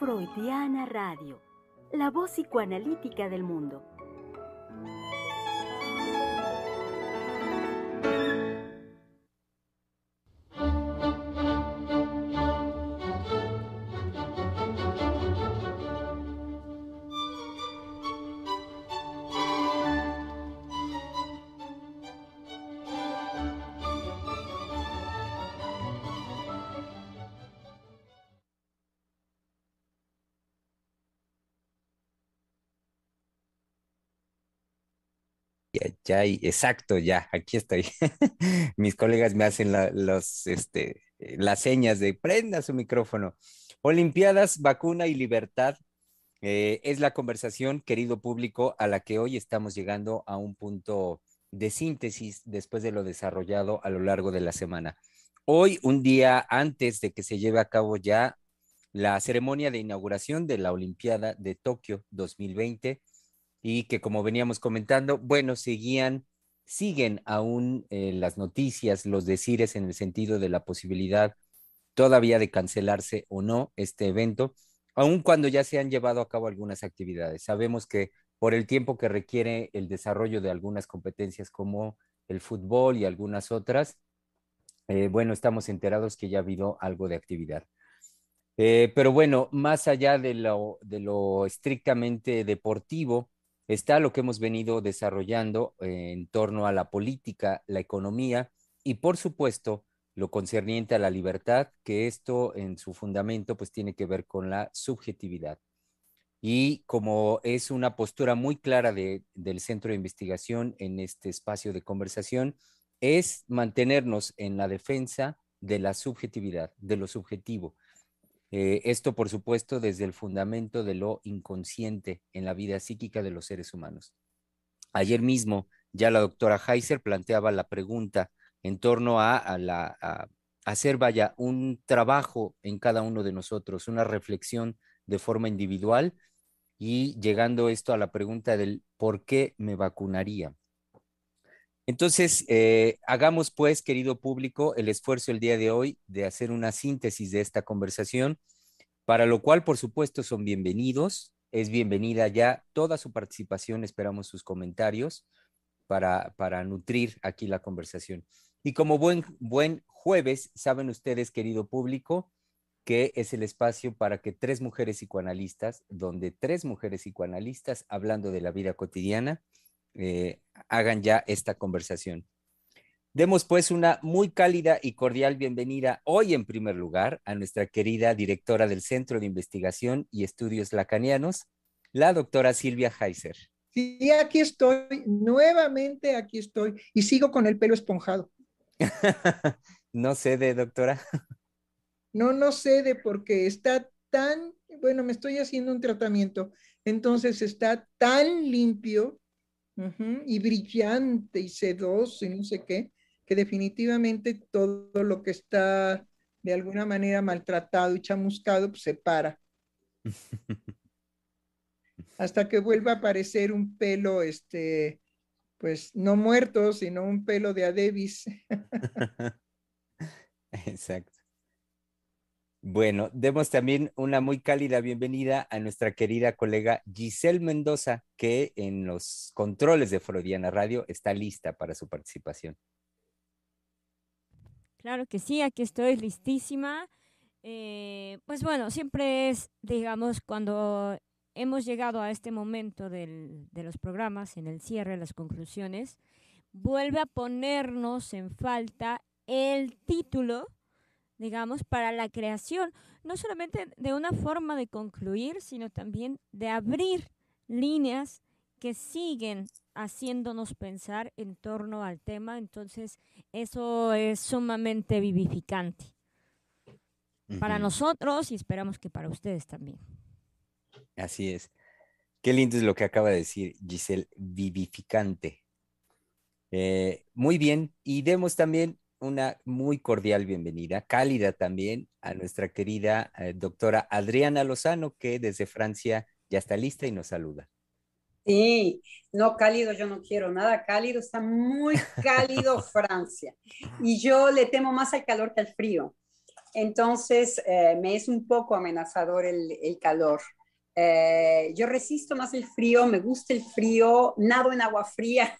Freudiana Radio, la voz psicoanalítica del mundo. Ya, exacto, ya, aquí estoy. Mis colegas me hacen los, este, las señas de prenda su micrófono. Olimpiadas, vacuna y libertad eh, es la conversación, querido público, a la que hoy estamos llegando a un punto de síntesis después de lo desarrollado a lo largo de la semana. Hoy, un día antes de que se lleve a cabo ya la ceremonia de inauguración de la Olimpiada de Tokio 2020, y que como veníamos comentando, bueno, seguían, siguen aún eh, las noticias, los decires en el sentido de la posibilidad todavía de cancelarse o no este evento, aun cuando ya se han llevado a cabo algunas actividades. Sabemos que por el tiempo que requiere el desarrollo de algunas competencias como el fútbol y algunas otras, eh, bueno, estamos enterados que ya ha habido algo de actividad. Eh, pero bueno, más allá de lo, de lo estrictamente deportivo, está lo que hemos venido desarrollando eh, en torno a la política, la economía y por supuesto lo concerniente a la libertad, que esto en su fundamento pues tiene que ver con la subjetividad. Y como es una postura muy clara del centro de investigación en este espacio de conversación, es mantenernos en la defensa de la subjetividad, de lo subjetivo, eh, esto, por supuesto, desde el fundamento de lo inconsciente en la vida psíquica de los seres humanos. Ayer mismo ya la doctora Heiser planteaba la pregunta en torno a, hacer, vaya, un trabajo en cada uno de nosotros, una reflexión de forma individual y llegando esto a la pregunta del por qué me vacunaría. Entonces, eh, hagamos pues, querido público, el esfuerzo el día de hoy de hacer una síntesis de esta conversación, para lo cual, por supuesto, son bienvenidos. Es bienvenida ya toda su participación, esperamos sus comentarios para, para nutrir aquí la conversación. Y como buen, buen jueves, saben ustedes, querido público, que es el espacio para que tres mujeres psicoanalistas, donde tres mujeres psicoanalistas, hablando de la vida cotidiana, eh, hagan ya esta conversación. Demos pues una muy cálida y cordial bienvenida hoy en primer lugar a nuestra querida directora del Centro de Investigación y Estudios Lacanianos, la doctora Silvia Heiser. Sí, aquí estoy, nuevamente aquí estoy y sigo con el pelo esponjado. no cede, doctora. no, no cede porque está tan, bueno, me estoy haciendo un tratamiento, entonces está tan limpio y brillante y sedoso y no sé qué, que definitivamente todo lo que está de alguna manera maltratado y chamuscado, pues se para. Hasta que vuelva a aparecer un pelo, este, pues no muerto, sino un pelo de Adebis. Exacto. Bueno, demos también una muy cálida bienvenida a nuestra querida colega Giselle Mendoza, que en los controles de Freudiana Radio está lista para su participación. Claro que sí, aquí estoy listísima. Eh, pues bueno, siempre es, digamos, cuando hemos llegado a este momento de los programas, en el cierre, las conclusiones, vuelve a ponernos en falta el título digamos, para la creación, no solamente de una forma de concluir, sino también de abrir líneas que siguen haciéndonos pensar en torno al tema. Entonces, eso es sumamente vivificante para nosotros y esperamos que para ustedes también. Así es. Qué lindo es lo que acaba de decir Giselle, vivificante. Eh, muy bien, y demos también una muy cordial bienvenida, cálida también, a nuestra querida eh, doctora Adriana Lozano, que desde Francia ya está lista y nos saluda. Sí, no cálido, yo no quiero nada cálido, está muy cálido Francia. Y yo le temo más al calor que al frío. entonces eh, me es un poco amenazador el, el calor. Eh, yo resisto más el frío, me gusta el frío, nado en agua fría,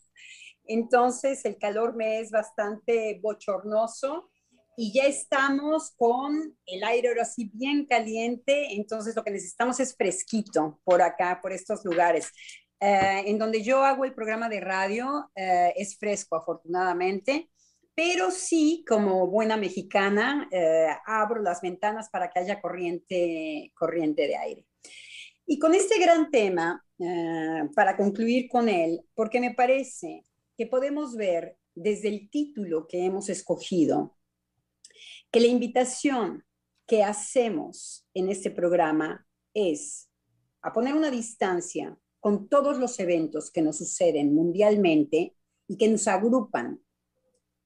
entonces el calor me es bastante bochornoso y ya estamos con el aire ahora sí bien caliente, entonces lo que necesitamos es fresquito por acá, por estos lugares. Eh, en donde yo hago el programa de radio eh, es fresco, afortunadamente, pero sí, como buena mexicana, eh, abro las ventanas para que haya corriente, corriente de aire. Y con este gran tema, para concluir con él, porque me parece que podemos ver desde el título que hemos escogido, que la invitación que hacemos en este programa es a poner una distancia con todos los eventos que nos suceden mundialmente y que nos agrupan,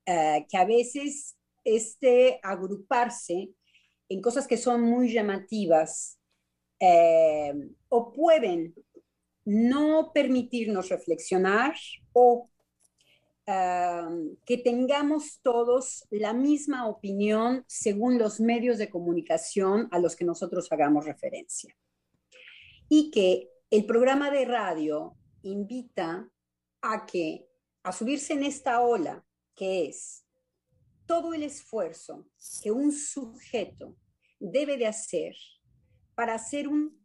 eh, que a veces este agruparse en cosas que son muy llamativas eh, o pueden no permitirnos reflexionar o que tengamos todos la misma opinión según los medios de comunicación a los que nosotros hagamos referencia. Y que el programa de radio invita a que, a subirse en esta ola, que es todo el esfuerzo que un sujeto debe de hacer para ser un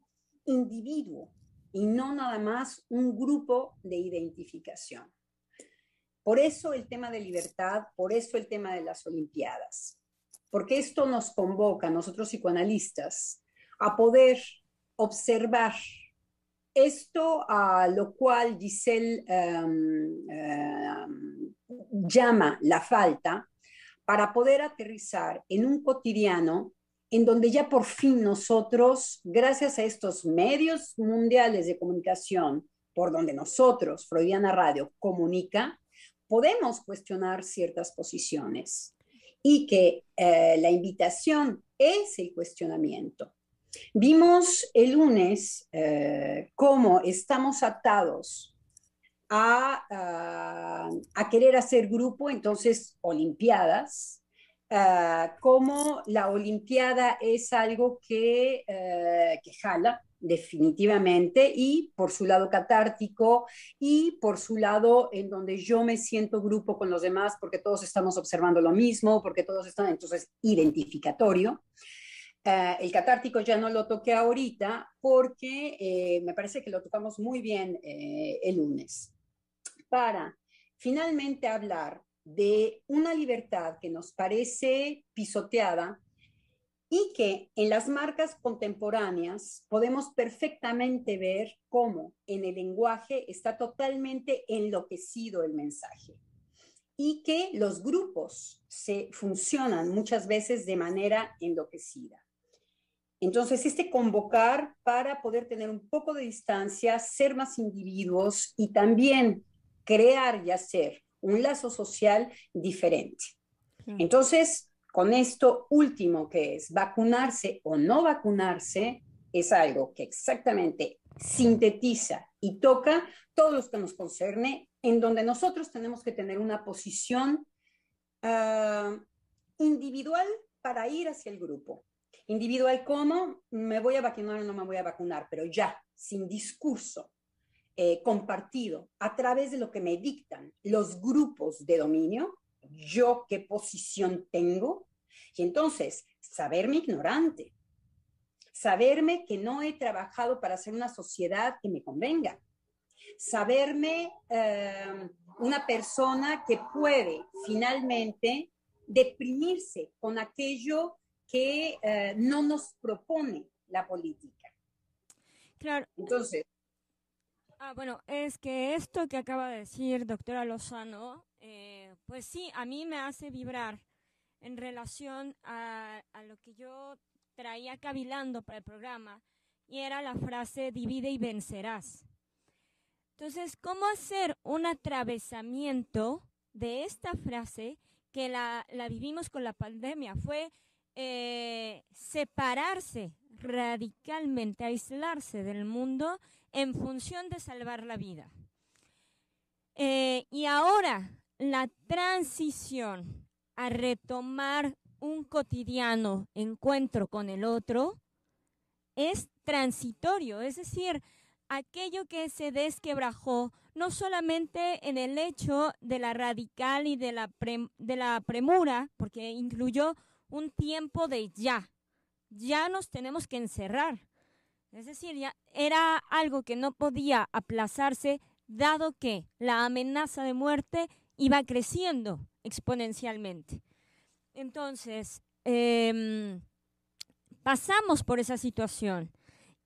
individuo y no nada más un grupo de identificación. Por eso el tema de libertad, por eso el tema de las Olimpiadas, porque esto nos convoca nosotros psicoanalistas a poder observar esto a lo cual Giselle em, em, llama la falta para poder aterrizar en un cotidiano en donde ya por fin nosotros, gracias a estos medios mundiales de comunicación, por donde nosotros, Freudiana Radio, comunica, podemos cuestionar ciertas posiciones y que eh, la invitación es el cuestionamiento. Vimos el lunes eh, cómo estamos atados a, querer hacer grupo, entonces Olimpiadas, uh, cómo la Olimpiada es algo que, eh, que jala definitivamente y por su lado catártico y por su lado en donde yo me siento grupo con los demás porque todos estamos observando lo mismo, porque todos están entonces identificatorio. Eh, el catártico ya no lo toqué ahorita porque eh, me parece que lo tocamos muy bien eh, el lunes. Para finalmente hablar de una libertad que nos parece pisoteada y que en las marcas contemporáneas podemos perfectamente ver cómo en el lenguaje está totalmente enloquecido el mensaje y que los grupos se funcionan muchas veces de manera enloquecida. Entonces, este convocar para poder tener un poco de distancia, ser más individuos y también crear y hacer un lazo social diferente. Entonces, con esto último que es vacunarse o no vacunarse, es algo que exactamente sintetiza y toca todos los que nos concerne, en donde nosotros tenemos que tener una posición ah, individual para ir hacia el grupo. Individual como me voy a vacunar o no me voy a vacunar, pero ya, sin discurso eh, compartido, a través de lo que me dictan los grupos de dominio, yo qué posición tengo, y entonces saberme ignorante, saberme que no he trabajado para hacer una sociedad que me convenga, saberme eh, una persona que puede finalmente deprimirse con aquello que eh, no nos propone la política. Claro. Entonces. Ah, bueno, es que esto que acaba de decir doctora Lozano, eh, pues sí, a mí me hace vibrar en relación a, lo que yo traía cavilando para el programa y era la frase divide y vencerás. Entonces, ¿cómo hacer un atravesamiento de esta frase que la, la vivimos con la pandemia? Fue eh, separarse radicalmente, aislarse del mundo en función de salvar la vida. Eh, y ahora la transición a retomar un cotidiano encuentro con el otro es transitorio, es decir, aquello que se desquebrajó no solamente en el hecho de la radical y de la, de la premura, porque incluyó un tiempo de ya, ya nos tenemos que encerrar. Es decir, era algo que no podía aplazarse dado que la amenaza de muerte iba creciendo exponencialmente. Entonces, em, pasamos por esa situación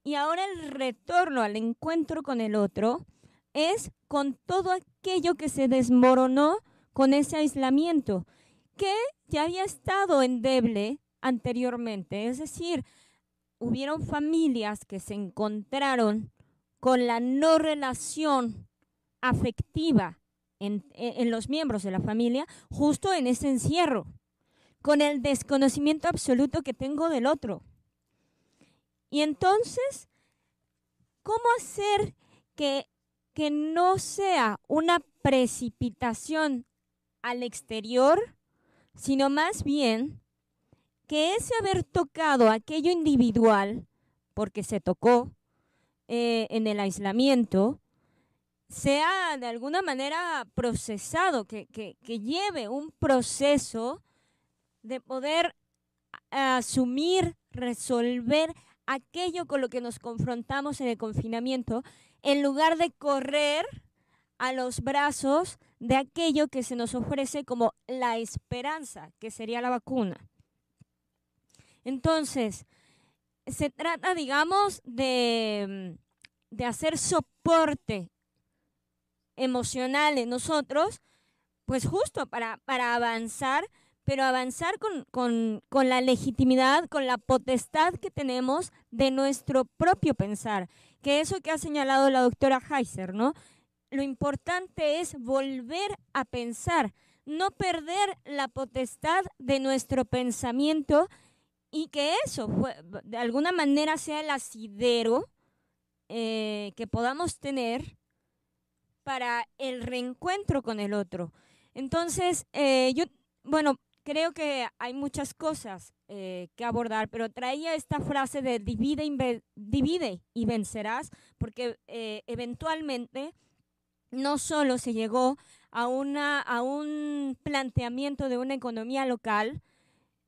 y ahora el retorno al encuentro con el otro es con todo aquello que se desmoronó con ese aislamiento, que ya había estado endeble anteriormente. Es decir, hubieron familias que se encontraron con la no relación afectiva en, en, los miembros de la familia justo en ese encierro, con el desconocimiento absoluto que tengo del otro. Y entonces, ¿cómo hacer que, que no sea una precipitación al exterior, sino más bien que ese haber tocado aquello individual, porque se tocó eh, en el aislamiento, sea de alguna manera procesado, que, que, que lleve un proceso de poder asumir, resolver aquello con lo que nos confrontamos en el confinamiento, en lugar de correr a los brazos de aquello que se nos ofrece como la esperanza, que sería la vacuna. Entonces, se trata, digamos, de, de hacer soporte emocional en nosotros, pues justo para, para avanzar pero avanzar con, la legitimidad, con la potestad que tenemos de nuestro propio pensar, que eso que ha señalado la doctora Heiser, ¿no? Lo importante es volver a pensar, no perder la potestad de nuestro pensamiento y que eso de alguna manera sea el asidero eh, que podamos tener para el reencuentro con el otro. Entonces, eh, yo, bueno, creo que hay muchas cosas eh, que abordar, pero traía esta frase de divide, divide y vencerás, porque eh, eventualmente no solo se llegó a, una, a un planteamiento de una economía local,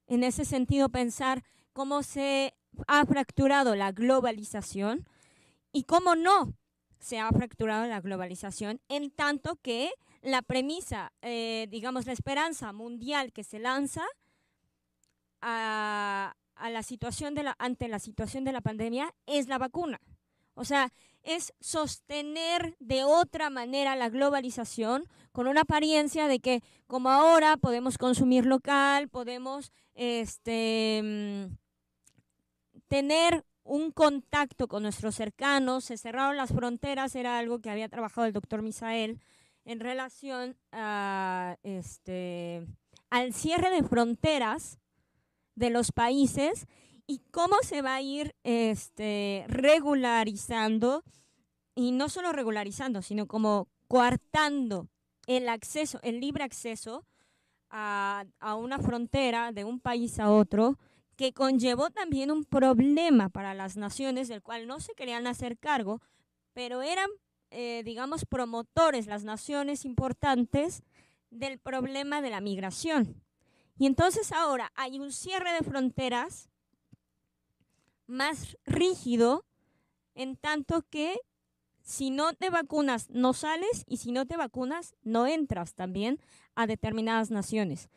en ese sentido pensar cómo se ha fracturado la globalización y cómo no se ha fracturado la globalización, en tanto que la premisa, eh, digamos, la esperanza mundial que se lanza a, la situación de la, ante la situación de la pandemia es la vacuna. O sea, es sostener de otra manera la globalización con una apariencia de que como ahora podemos consumir local, podemos este, mm, tener un contacto con nuestros cercanos, se cerraron las fronteras, era algo que había trabajado el doctor Misael, en relación a, este, al cierre de fronteras de los países y cómo se va a ir este, regularizando, y no solo regularizando, sino como coartando el acceso, el libre acceso a, a una frontera de un país a otro, que conllevó también un problema para las naciones del cual no se querían hacer cargo, pero eran eh, digamos, promotores, las naciones importantes del problema de la migración. Y entonces ahora hay un cierre de fronteras más rígido, en tanto que si no te vacunas no sales y si no te vacunas no entras también a determinadas naciones.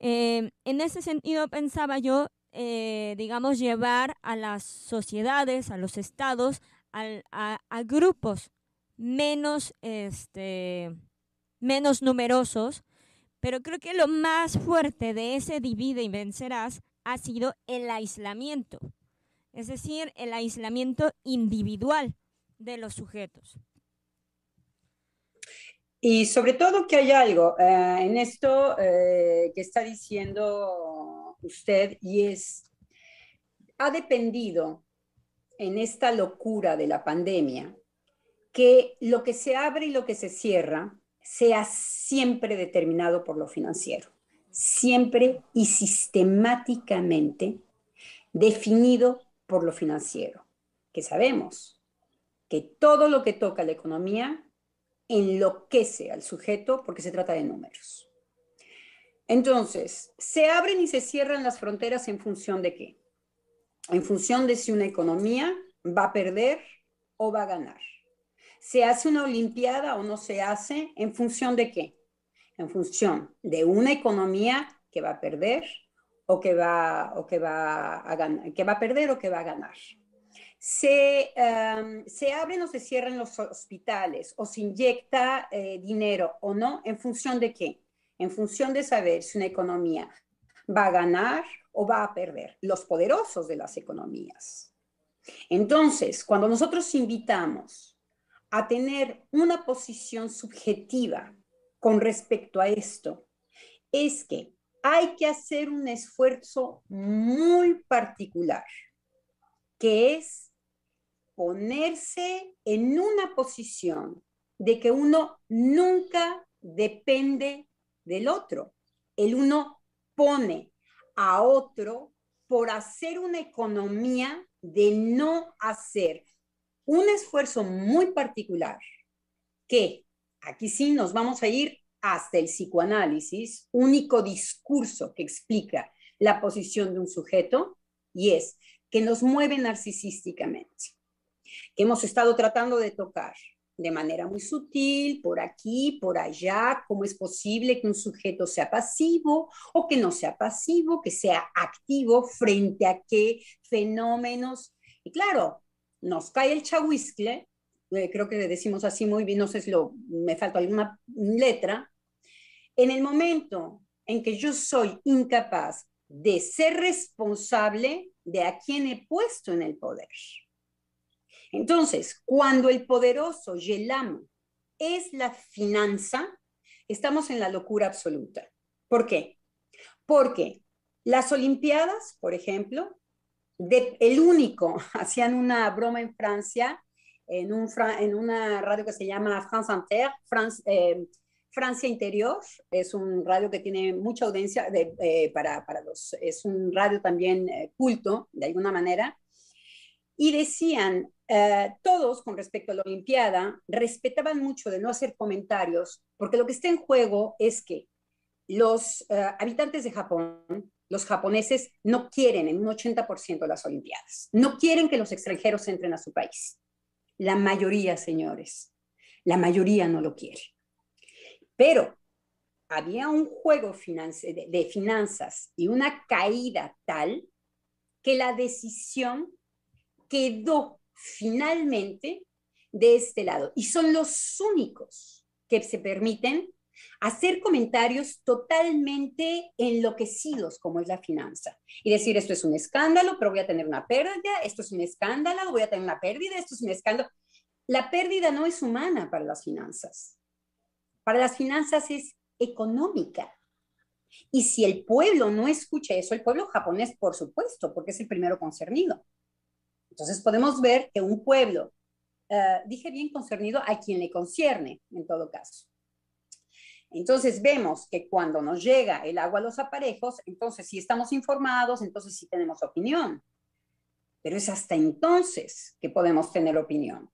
Eh, en ese sentido pensaba yo, eh, digamos, llevar a las sociedades, a los estados, a, a grupos menos, este, menos numerosos, pero creo que lo más fuerte de ese divide y vencerás ha sido el aislamiento, es decir, el aislamiento individual de los sujetos. Y sobre todo que hay algo eh, en esto eh, que está diciendo usted y es, ha dependido en esta locura de la pandemia que lo que se abre y lo que se cierra sea siempre determinado por lo financiero. siempre y sistemáticamente definido por lo financiero, que sabemos que todo lo que toca la economía enloquece al sujeto porque se trata de números. Entonces, se abren y se cierran las fronteras en función de qué? En función de si una economía va a perder o va a ganar. ¿Se hace una Olimpiada o no se hace? ¿En función de qué? En función de una economía que va a perder o que va, o que va, a, ganar, que va a perder o que va a ganar. Se, em, se abren o se cierran los hospitales o se inyecta eh, dinero o no, ¿en función de qué? En función de saber si una economía va a ganar o va a perder, los poderosos de las economías. Entonces, cuando nosotros invitamos a tener una posición subjetiva con respecto a esto es que hay que hacer un esfuerzo muy particular, que es ponerse en una posición de que uno nunca depende del otro. El uno pone a otro por hacer una economía de no hacer un esfuerzo muy particular que aquí sí nos vamos a ir hasta el psicoanálisis, único discurso que explica la posición de un sujeto, y es que nos mueve narcisísticamente, que hemos estado tratando de tocar de manera muy sutil, por aquí, por allá, cómo es posible que un sujeto sea pasivo o que no sea pasivo, que sea activo frente a qué fenómenos. Y claro, nos cae el chahuiscle, eh, creo que le decimos así muy bien, no sé si lo, me falta alguna letra, en el momento en que yo soy incapaz de ser responsable de a quien he puesto en el poder. Entonces, cuando el poderoso Yelamo es la finanza, estamos en la locura absoluta. ¿Por qué? Porque las Olimpiadas, por ejemplo, el único, hacían una broma en Francia, en, un, en una radio que se llama France Inter, eh, Francia Interior, es un radio que tiene mucha audiencia eh, para, para, los, es un radio también eh, culto, de alguna manera, y decían, todos con respecto a la Olimpiada, respetaban mucho de no hacer comentarios, porque lo que está en juego es que los habitantes de Japón los japoneses no quieren en un 80% las Olimpiadas. No quieren que los extranjeros entren a su país. La mayoría, señores, la mayoría no lo quiere. Pero había un juego de finanzas y una caída tal que la decisión quedó finalmente de este lado. Y son los únicos que se permiten hacer comentarios totalmente enloquecidos como es la finanza y decir esto es un escándalo, pero voy a tener una pérdida, esto es un escándalo, voy a tener una pérdida, esto es un escándalo. La pérdida no es humana para las finanzas. Para las finanzas es económica. Y si el pueblo no escucha eso, el pueblo japonés, por supuesto, porque es el primero concernido. Entonces podemos ver que un pueblo, eh, dije bien concernido, a quien le concierne, en todo caso. Entonces vemos que cuando nos llega el agua a los aparejos, entonces sí estamos informados, entonces sí tenemos opinión. Pero es hasta entonces que podemos tener opinión.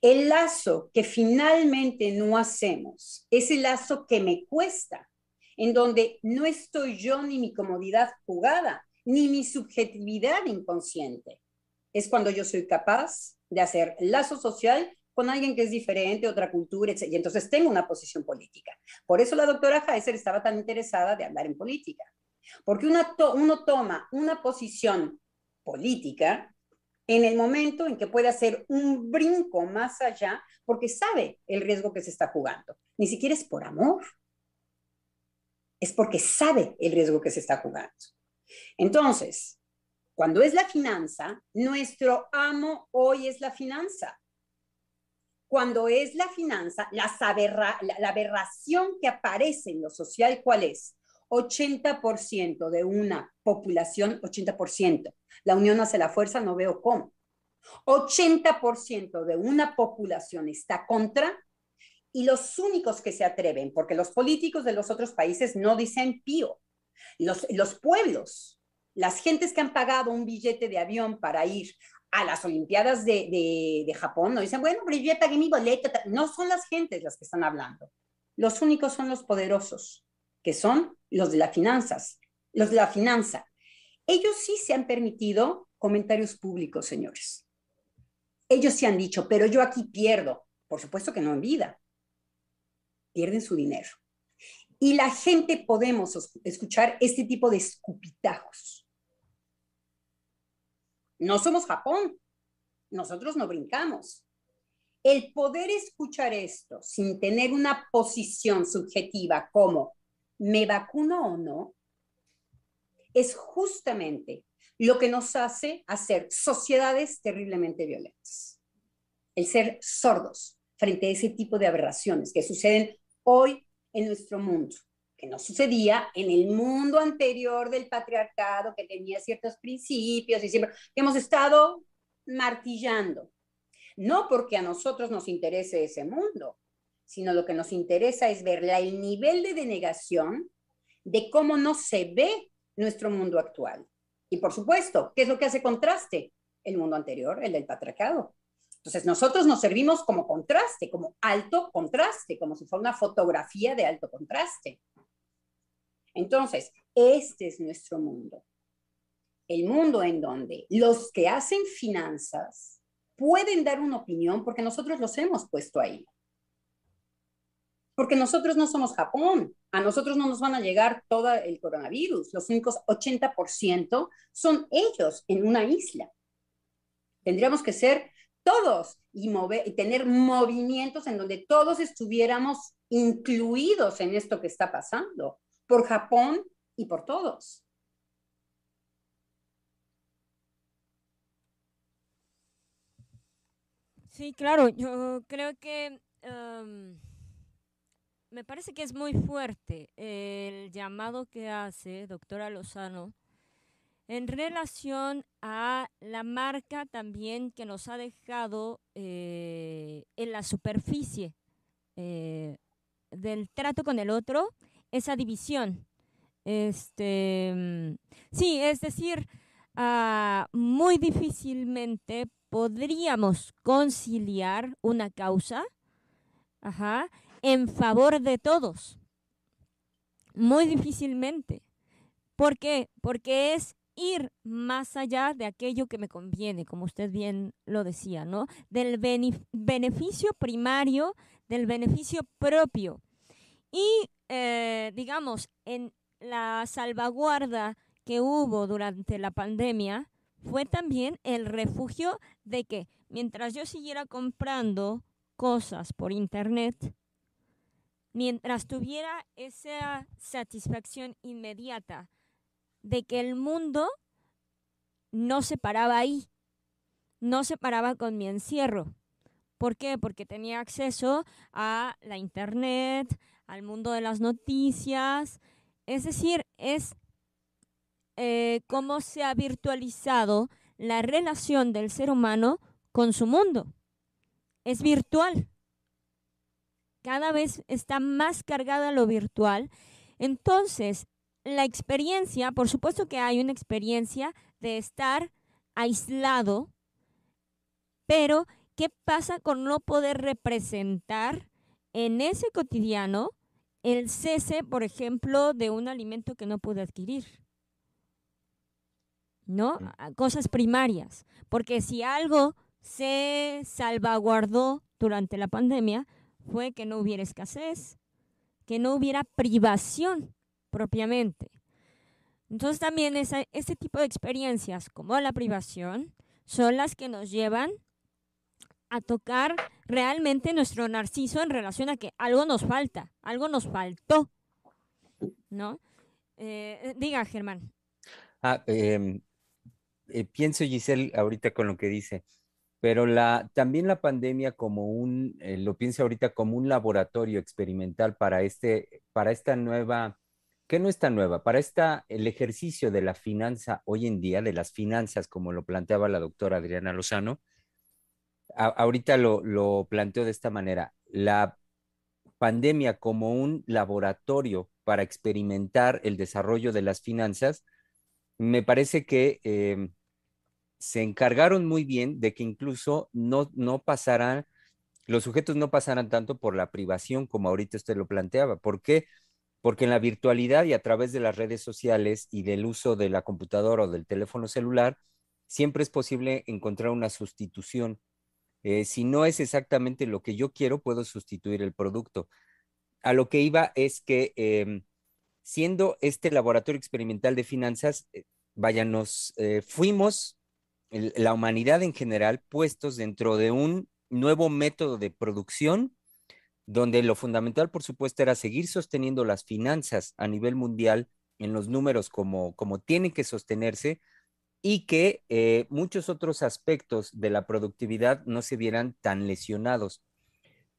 El lazo que finalmente no hacemos es el lazo que me cuesta, en donde no estoy yo ni mi comodidad jugada, ni mi subjetividad inconsciente. Es cuando yo soy capaz de hacer lazo social con alguien que es diferente, otra cultura, etc. Y entonces tengo una posición política. Por eso la doctora Heiser estaba tan interesada de hablar en política. Porque uno toma una posición política en el momento en que puede hacer un brinco más allá, porque sabe el riesgo que se está jugando. Ni siquiera es por amor, es porque sabe el riesgo que se está jugando. Entonces, cuando es la finanza, nuestro amo hoy es la finanza cuando es la finanza, la, la, aberración que aparece en lo social, ¿cuál es? 80% de una población, 80%. La unión hace la fuerza, no veo cómo. 80% de una población está contra y los únicos que se atreven, porque los políticos de los otros países no dicen pío, los, los pueblos, las gentes que han pagado un billete de avión para ir a las Olimpiadas de, de, Japón, no dicen, bueno, pero yo pagué mi boleto, no son las gentes las que están hablando, los únicos son los poderosos, que son los de las finanzas, los de la finanza. Ellos sí se han permitido comentarios públicos, señores. Ellos sí han dicho, pero yo aquí pierdo. Por supuesto que no en vida. Pierden su dinero. Y la gente podemos escuchar este tipo de escupitajos. No somos Japón. Nosotros no brincamos. El poder escuchar esto sin tener una posición subjetiva como me vacuno o no, es justamente lo que nos hace hacer sociedades terriblemente violentas. El ser sordos frente a ese tipo de aberraciones que suceden hoy en nuestro mundo, que no sucedía en el mundo anterior del patriarcado, que tenía ciertos principios y siempre hemos estado martillando. No porque a nosotros nos interese ese mundo, sino lo que nos interesa es ver el nivel de denegación de cómo no se ve nuestro mundo actual. Y por supuesto, ¿qué es lo que hace contraste? El mundo anterior, el del patriarcado. Entonces, nosotros nos servimos como contraste, como alto contraste, como si fuera una fotografía de alto contraste. Entonces, este es nuestro mundo. El mundo en donde los que hacen finanzas pueden dar una opinión porque nosotros los hemos puesto ahí porque nosotros no somos Japón, a nosotros no nos van a llegar todo el coronavirus, los únicos 80% son ellos en una isla. Tendríamos que ser todos y, y tener movimientos en donde todos estuviéramos incluidos en esto que está pasando, por Japón y por todos. Sí, claro, yo creo que me parece que es muy fuerte el llamado que hace doctora Lozano en relación a la marca también que nos ha dejado eh, en la superficie eh, del trato con el otro, esa división. Este, mm, sí, es decir, ah, muy difícilmente podríamos conciliar una causa ajá, en favor de todos. Muy difícilmente. ¿Por qué? Porque es ir más allá de aquello que me conviene, como usted bien lo decía, ¿no? Del beneficio primario, del beneficio propio. Y, eh, digamos, en la salvaguarda que hubo durante la pandemia fue también el refugio de que mientras yo siguiera comprando cosas por internet, mientras tuviera esa satisfacción inmediata de que el mundo no se paraba ahí, no se paraba con mi encierro. ¿Por qué? Porque tenía acceso a la internet, al mundo de las noticias. Es decir, es eh, cómo se ha virtualizado la relación del ser humano con su mundo. Es virtual cada vez está más cargada lo virtual. Entonces, la experiencia, por supuesto que hay una experiencia de estar aislado, pero ¿qué pasa con no poder representar en ese cotidiano el cese, por ejemplo, de un alimento que no pude adquirir? ¿No? Cosas primarias. Porque si algo se salvaguardó durante la pandemia, fue que no hubiera escasez, que no hubiera privación propiamente. Entonces también ese este tipo de experiencias como la privación son las que nos llevan a tocar realmente nuestro narciso en relación a que algo nos falta, algo nos faltó, ¿no? Eh, diga, Germán. Ah, em, eh, pienso, Giselle, ahorita con lo que dice, pero la, también la pandemia como un, eh, lo pienso ahorita como un laboratorio experimental para, este, para esta nueva, que no está nueva, para esta, el ejercicio de la finanza hoy en día, de las finanzas, como lo planteaba la doctora Adriana Lozano, ahorita lo, lo planteo de esta manera. La pandemia como un laboratorio para experimentar el desarrollo de las finanzas, me parece que em, se encargaron muy bien de que incluso no, no pasaran, los sujetos no pasaran tanto por la privación como ahorita usted lo planteaba. ¿Por qué? Porque en la virtualidad y a través de las redes sociales y del uso de la computadora o del teléfono celular, siempre es posible encontrar una sustitución. Eh, si no es exactamente lo que yo quiero, puedo sustituir el producto. A lo que iba es que em, siendo este laboratorio experimental de finanzas, eh, vaya, nos eh, fuimos la humanidad en general puestos dentro de un nuevo método de producción donde lo fundamental, por supuesto, era seguir sosteniendo las finanzas a nivel mundial en los números como, como tienen que sostenerse y que eh, muchos otros aspectos de la productividad no se vieran tan lesionados.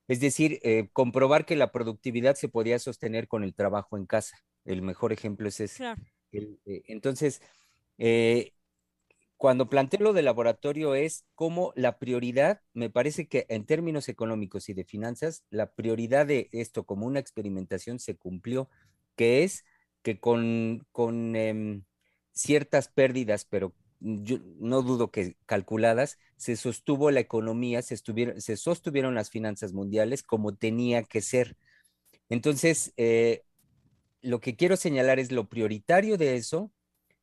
Es decir, eh, comprobar que la productividad se podía sostener con el trabajo en casa. El mejor ejemplo es ese. Eh, entonces, cuando planteo lo de laboratorio es como la prioridad, me parece que en términos económicos y de finanzas, la prioridad de esto como una experimentación se cumplió, que es que con, con em, ciertas pérdidas, pero yo no dudo que calculadas, se sostuvo la economía, se, se sostuvieron las finanzas mundiales como tenía que ser. Entonces, eh, lo que quiero señalar es lo prioritario de eso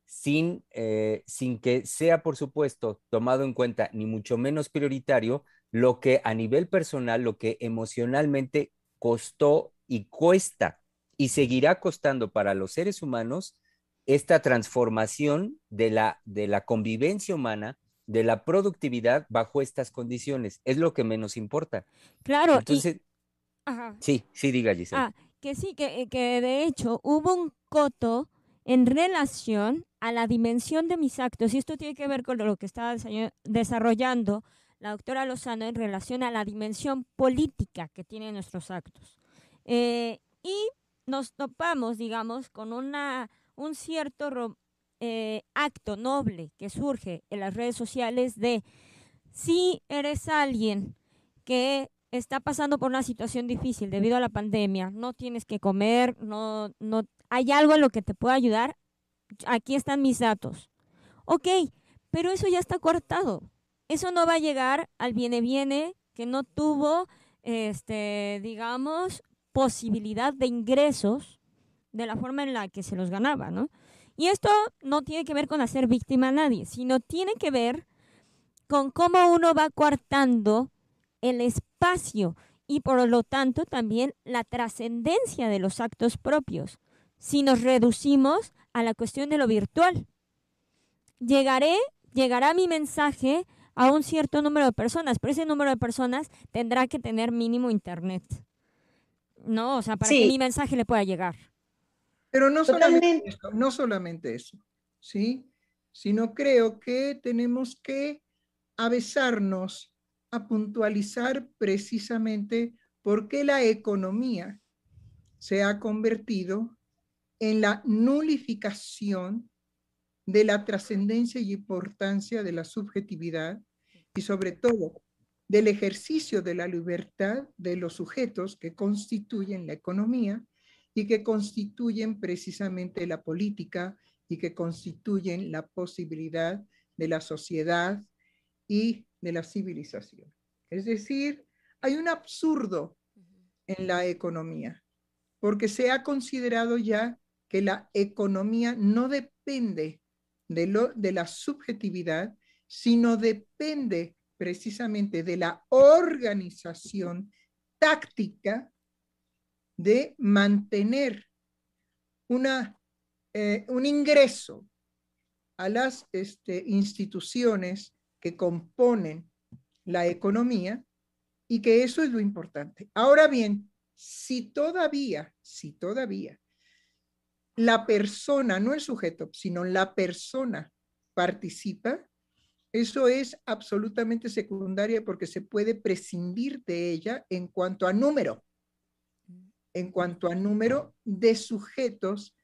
sin, eh, sin que sea, por supuesto, tomado en cuenta, ni mucho menos prioritario, lo que a nivel personal, lo que emocionalmente costó y cuesta y seguirá costando para los seres humanos esta transformación de la, de la convivencia humana, de la productividad bajo estas condiciones. Es lo que menos importa. Claro. Entonces, sí, sí, diga Giselle. Ah, que sí, que, que de hecho hubo un coto en relación a la dimensión de mis actos, y esto tiene que ver con lo que estaba desarrollando la doctora Lozano en relación a la dimensión política que tienen nuestros actos. Eh, y nos topamos, digamos, con una, un cierto eh, acto noble que surge en las redes sociales de si eres alguien que está pasando por una situación difícil debido a la pandemia, no tienes que comer, no, no hay algo en lo que te pueda ayudar, aquí están mis datos. Ok, pero eso ya está cortado. Eso no va a llegar al viene-viene que no tuvo, este, digamos, posibilidad de ingresos de la forma en la que se los ganaba, ¿no? Y esto no tiene que ver con hacer víctima a nadie, sino tiene que ver con cómo uno va cortando el espacio y por lo tanto también la trascendencia de los actos propios si nos reducimos a la cuestión de lo virtual. Llegaré, llegará mi mensaje a un cierto número de personas, pero ese número de personas tendrá que tener mínimo internet. No, o sea, para que mi mensaje le pueda llegar. Pero no solamente, eso, no solamente eso, ¿sí? Sino creo que tenemos que avesarnos a puntualizar precisamente por qué la economía se ha convertido en la nulificación de la trascendencia y importancia de la subjetividad y sobre todo del ejercicio de la libertad de los sujetos que constituyen la economía y que constituyen precisamente la política y que constituyen la posibilidad de la sociedad y de la civilización. Es decir, hay un absurdo en la economía, porque se ha considerado ya que la economía no depende de, lo, de la subjetividad, sino depende precisamente de la organización táctica de mantener una, eh, un ingreso a las este, instituciones que componen la economía y que eso es lo importante. Ahora bien, si todavía, si todavía la persona, no el sujeto, sino la persona participa, eso es absolutamente secundaria porque se puede prescindir de ella en cuanto a número, en cuanto a número de sujetos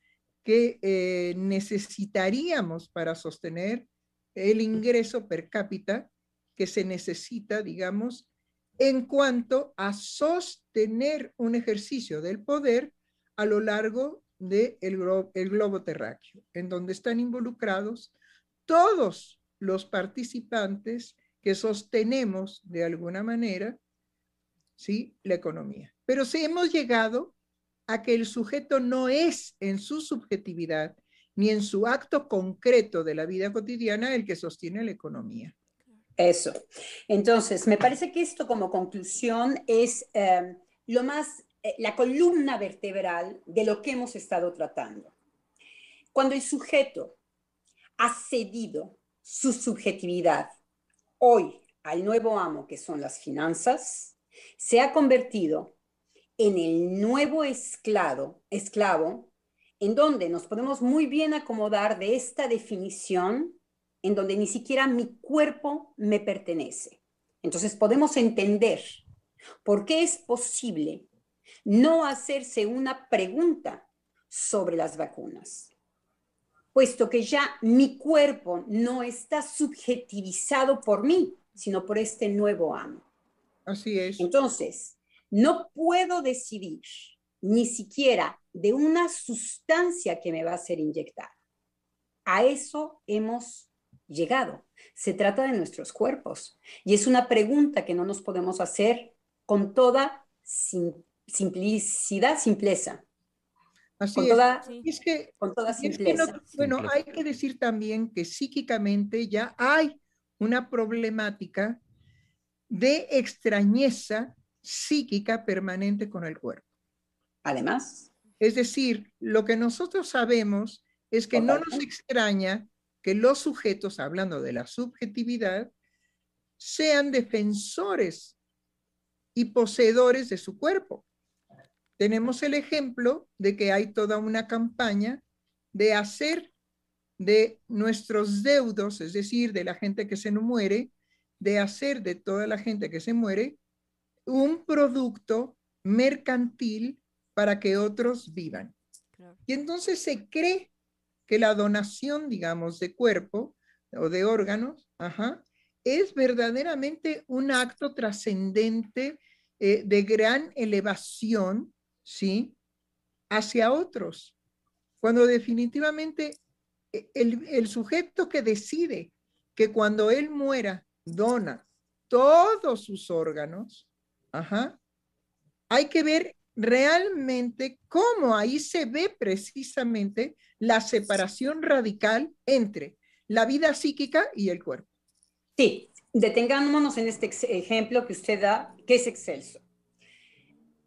que eh, necesitaríamos para sostener el ingreso per cápita que se necesita, digamos, en cuanto a sostener un ejercicio del poder a lo largo del de el globo terráqueo, en donde están involucrados todos los participantes que sostenemos de alguna manera ¿sí? la economía. Pero si hemos llegado a que el sujeto no es en su subjetividad ni en su acto concreto de la vida cotidiana el que sostiene la economía. Eso. Entonces, me parece que esto como conclusión es eh, lo más, eh, la columna vertebral de lo que hemos estado tratando. Cuando el sujeto ha cedido su subjetividad hoy al nuevo amo que son las finanzas, se ha convertido en el nuevo esclavo, esclavo en donde nos podemos muy bien acomodar de esta definición, en donde ni siquiera mi cuerpo me pertenece. Entonces podemos entender por qué es posible no hacerse una pregunta sobre las vacunas, puesto que ya mi cuerpo no está subjetivizado por mí, sino por este nuevo amo. Así es. Entonces, no puedo decidir ni siquiera de una sustancia que me va a ser inyectada. A eso hemos llegado. Se trata de nuestros cuerpos. Y es una pregunta que no nos podemos hacer con toda simplicidad, simpleza. Así con es. Toda, es que, con toda es que simpleza. no- bueno, hay que decir también que psíquicamente ya hay una problemática de extrañeza psíquica permanente con el cuerpo. Además, Es decir, lo que nosotros sabemos es que no nos extraña que los sujetos, hablando de la subjetividad, sean defensores y poseedores de su cuerpo. Tenemos el ejemplo de que hay toda una campaña de hacer de nuestros deudos, es decir, de la gente que se nos muere, de hacer de toda la gente que se muere un producto mercantil para que otros vivan. Y entonces se cree que la donación, digamos, de cuerpo o de órganos, ajá, es verdaderamente un acto trascendente eh, de gran elevación, ¿sí? Hacia otros. Cuando definitivamente eh, el, sujeto que decide que cuando él muera dona todos sus órganos, ajá, hay que ver realmente cómo ahí se ve precisamente la separación radical entre la vida psíquica y el cuerpo. sí, detengámonos en este ejemplo que usted da, que es excelso.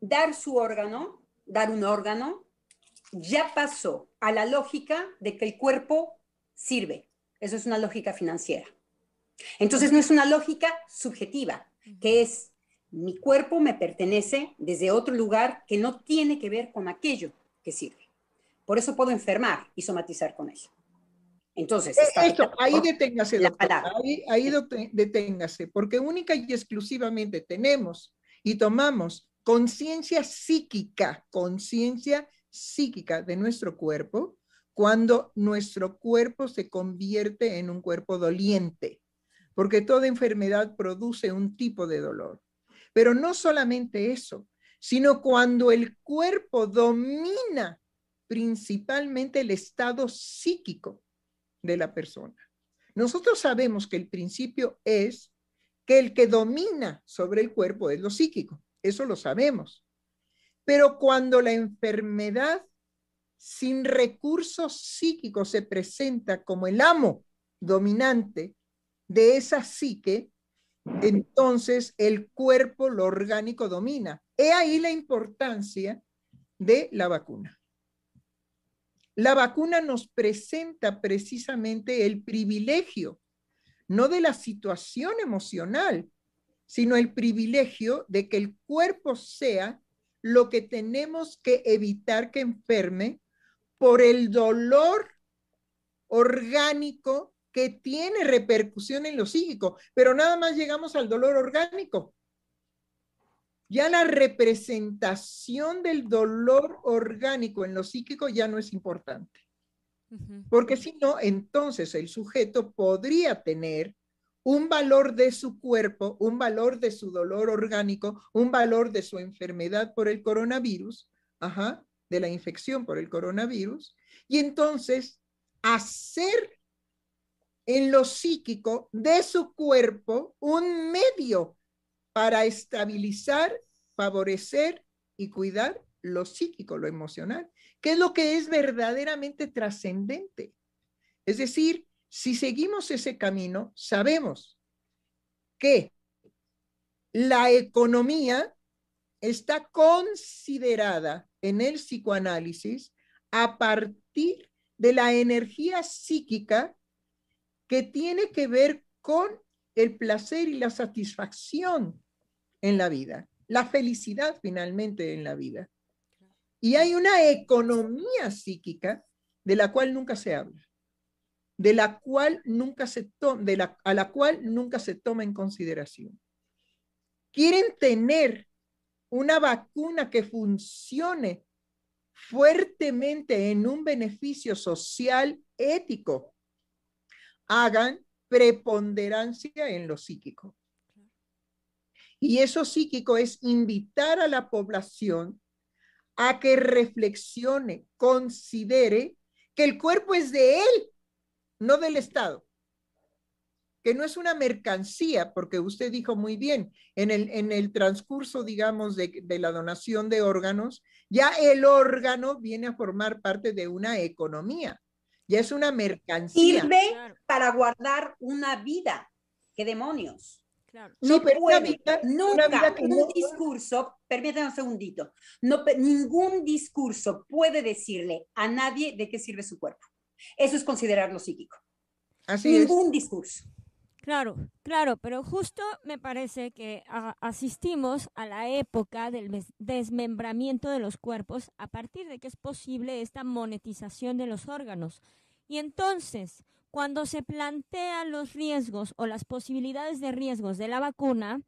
Dar su órgano, dar un órgano, ya pasó a la lógica de que el cuerpo sirve. Eso es una lógica financiera. Entonces no es una lógica subjetiva, que es mi cuerpo me pertenece desde otro lugar que no tiene que ver con aquello que sirve. Por eso puedo enfermar y somatizar con eso. Entonces, Eh, está Esto, ahí deténgase, la doctor, palabra. ahí, ahí deténgase, porque única y exclusivamente tenemos y tomamos conciencia psíquica, conciencia psíquica de nuestro cuerpo, cuando nuestro cuerpo se convierte en un cuerpo doliente, porque toda enfermedad produce un tipo de dolor. Pero no solamente eso, sino cuando el cuerpo domina principalmente el estado psíquico de la persona. Nosotros sabemos que el principio es que el que domina sobre el cuerpo es lo psíquico, eso lo sabemos. Pero cuando la enfermedad sin recursos psíquicos se presenta como el amo dominante de esa psique, entonces el cuerpo, lo orgánico domina. He ahí la importancia de la vacuna. La vacuna nos presenta precisamente el privilegio, no de la situación emocional, sino el privilegio de que el cuerpo sea lo que tenemos que evitar que enferme por el dolor orgánico que tiene repercusión en lo psíquico, pero nada más llegamos al dolor orgánico. Ya la representación del dolor orgánico en lo psíquico ya no es importante, porque si no, entonces el sujeto podría tener un valor de su cuerpo, un valor de su dolor orgánico, un valor de su enfermedad por el coronavirus, de la infección por el coronavirus, y entonces hacer en lo psíquico de su cuerpo un medio para estabilizar, favorecer y cuidar lo psíquico, lo emocional, que es lo que es verdaderamente trascendente. Es decir, si seguimos ese camino, sabemos que la economía está considerada en el psicoanálisis a partir de la energía psíquica que tiene que ver con el placer y la satisfacción en la vida, la felicidad finalmente en la vida. Y hay una economía psíquica de la cual nunca se habla de la cual nunca se toma, de la, a la cual nunca se toma en consideración. Quieren tener una vacuna que funcione fuertemente en un beneficio social ético. Hagan preponderancia en lo psíquico. Y eso psíquico es invitar a la población a que reflexione, considere que el cuerpo es de él no del Estado, que no es una mercancía, porque usted dijo muy bien, en el, en el transcurso, digamos, de, la donación de órganos, ya el órgano viene a formar parte de una economía, ya es una mercancía. Sirve para guardar una vida. ¿Qué demonios? No puede, nunca un discurso, permítanme un segundito, no, ningún discurso puede decirle a nadie de qué sirve su cuerpo. Eso es considerarlo psíquico. Así Ningún discurso. Claro, claro, pero justo me parece que asistimos a la época del desmembramiento de los cuerpos a partir de que es posible esta monetización de los órganos. Y entonces, cuando se plantean los riesgos o las posibilidades de riesgos de la vacuna,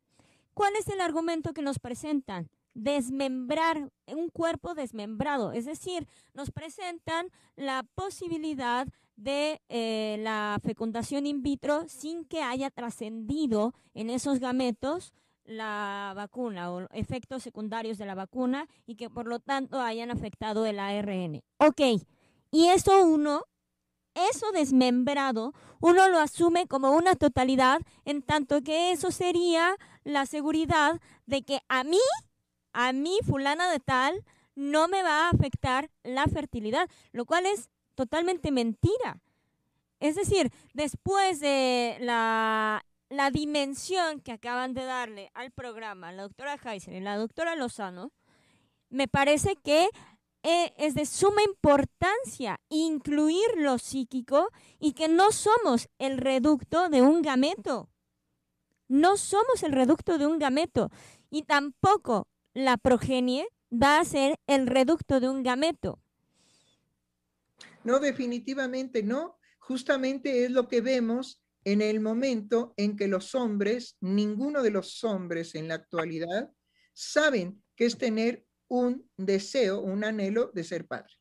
¿cuál es el argumento que nos presentan? Desmembrar un cuerpo desmembrado, es decir, nos presentan la posibilidad de eh, la fecundación in vitro sin que haya trascendido en esos gametos la vacuna o efectos secundarios de la vacuna y que por lo tanto hayan afectado el ARN. Ok, y eso uno, eso desmembrado, uno lo asume como una totalidad en tanto que eso sería la seguridad de que a mí a mí, fulana de tal, no me va a afectar la fertilidad, lo cual es totalmente mentira. Es decir, después de la, dimensión que acaban de darle al programa la doctora Heiser y la doctora Lozano, me parece que eh, es de suma importancia incluir lo psíquico y que no somos el reducto de un gameto. No somos el reducto de un gameto y tampoco la progenie va a ser el reducto de un gameto. No, definitivamente no. Justamente es lo que vemos en el momento en que los hombres, ninguno de los hombres en la actualidad, saben que es tener un deseo, un anhelo de ser padre.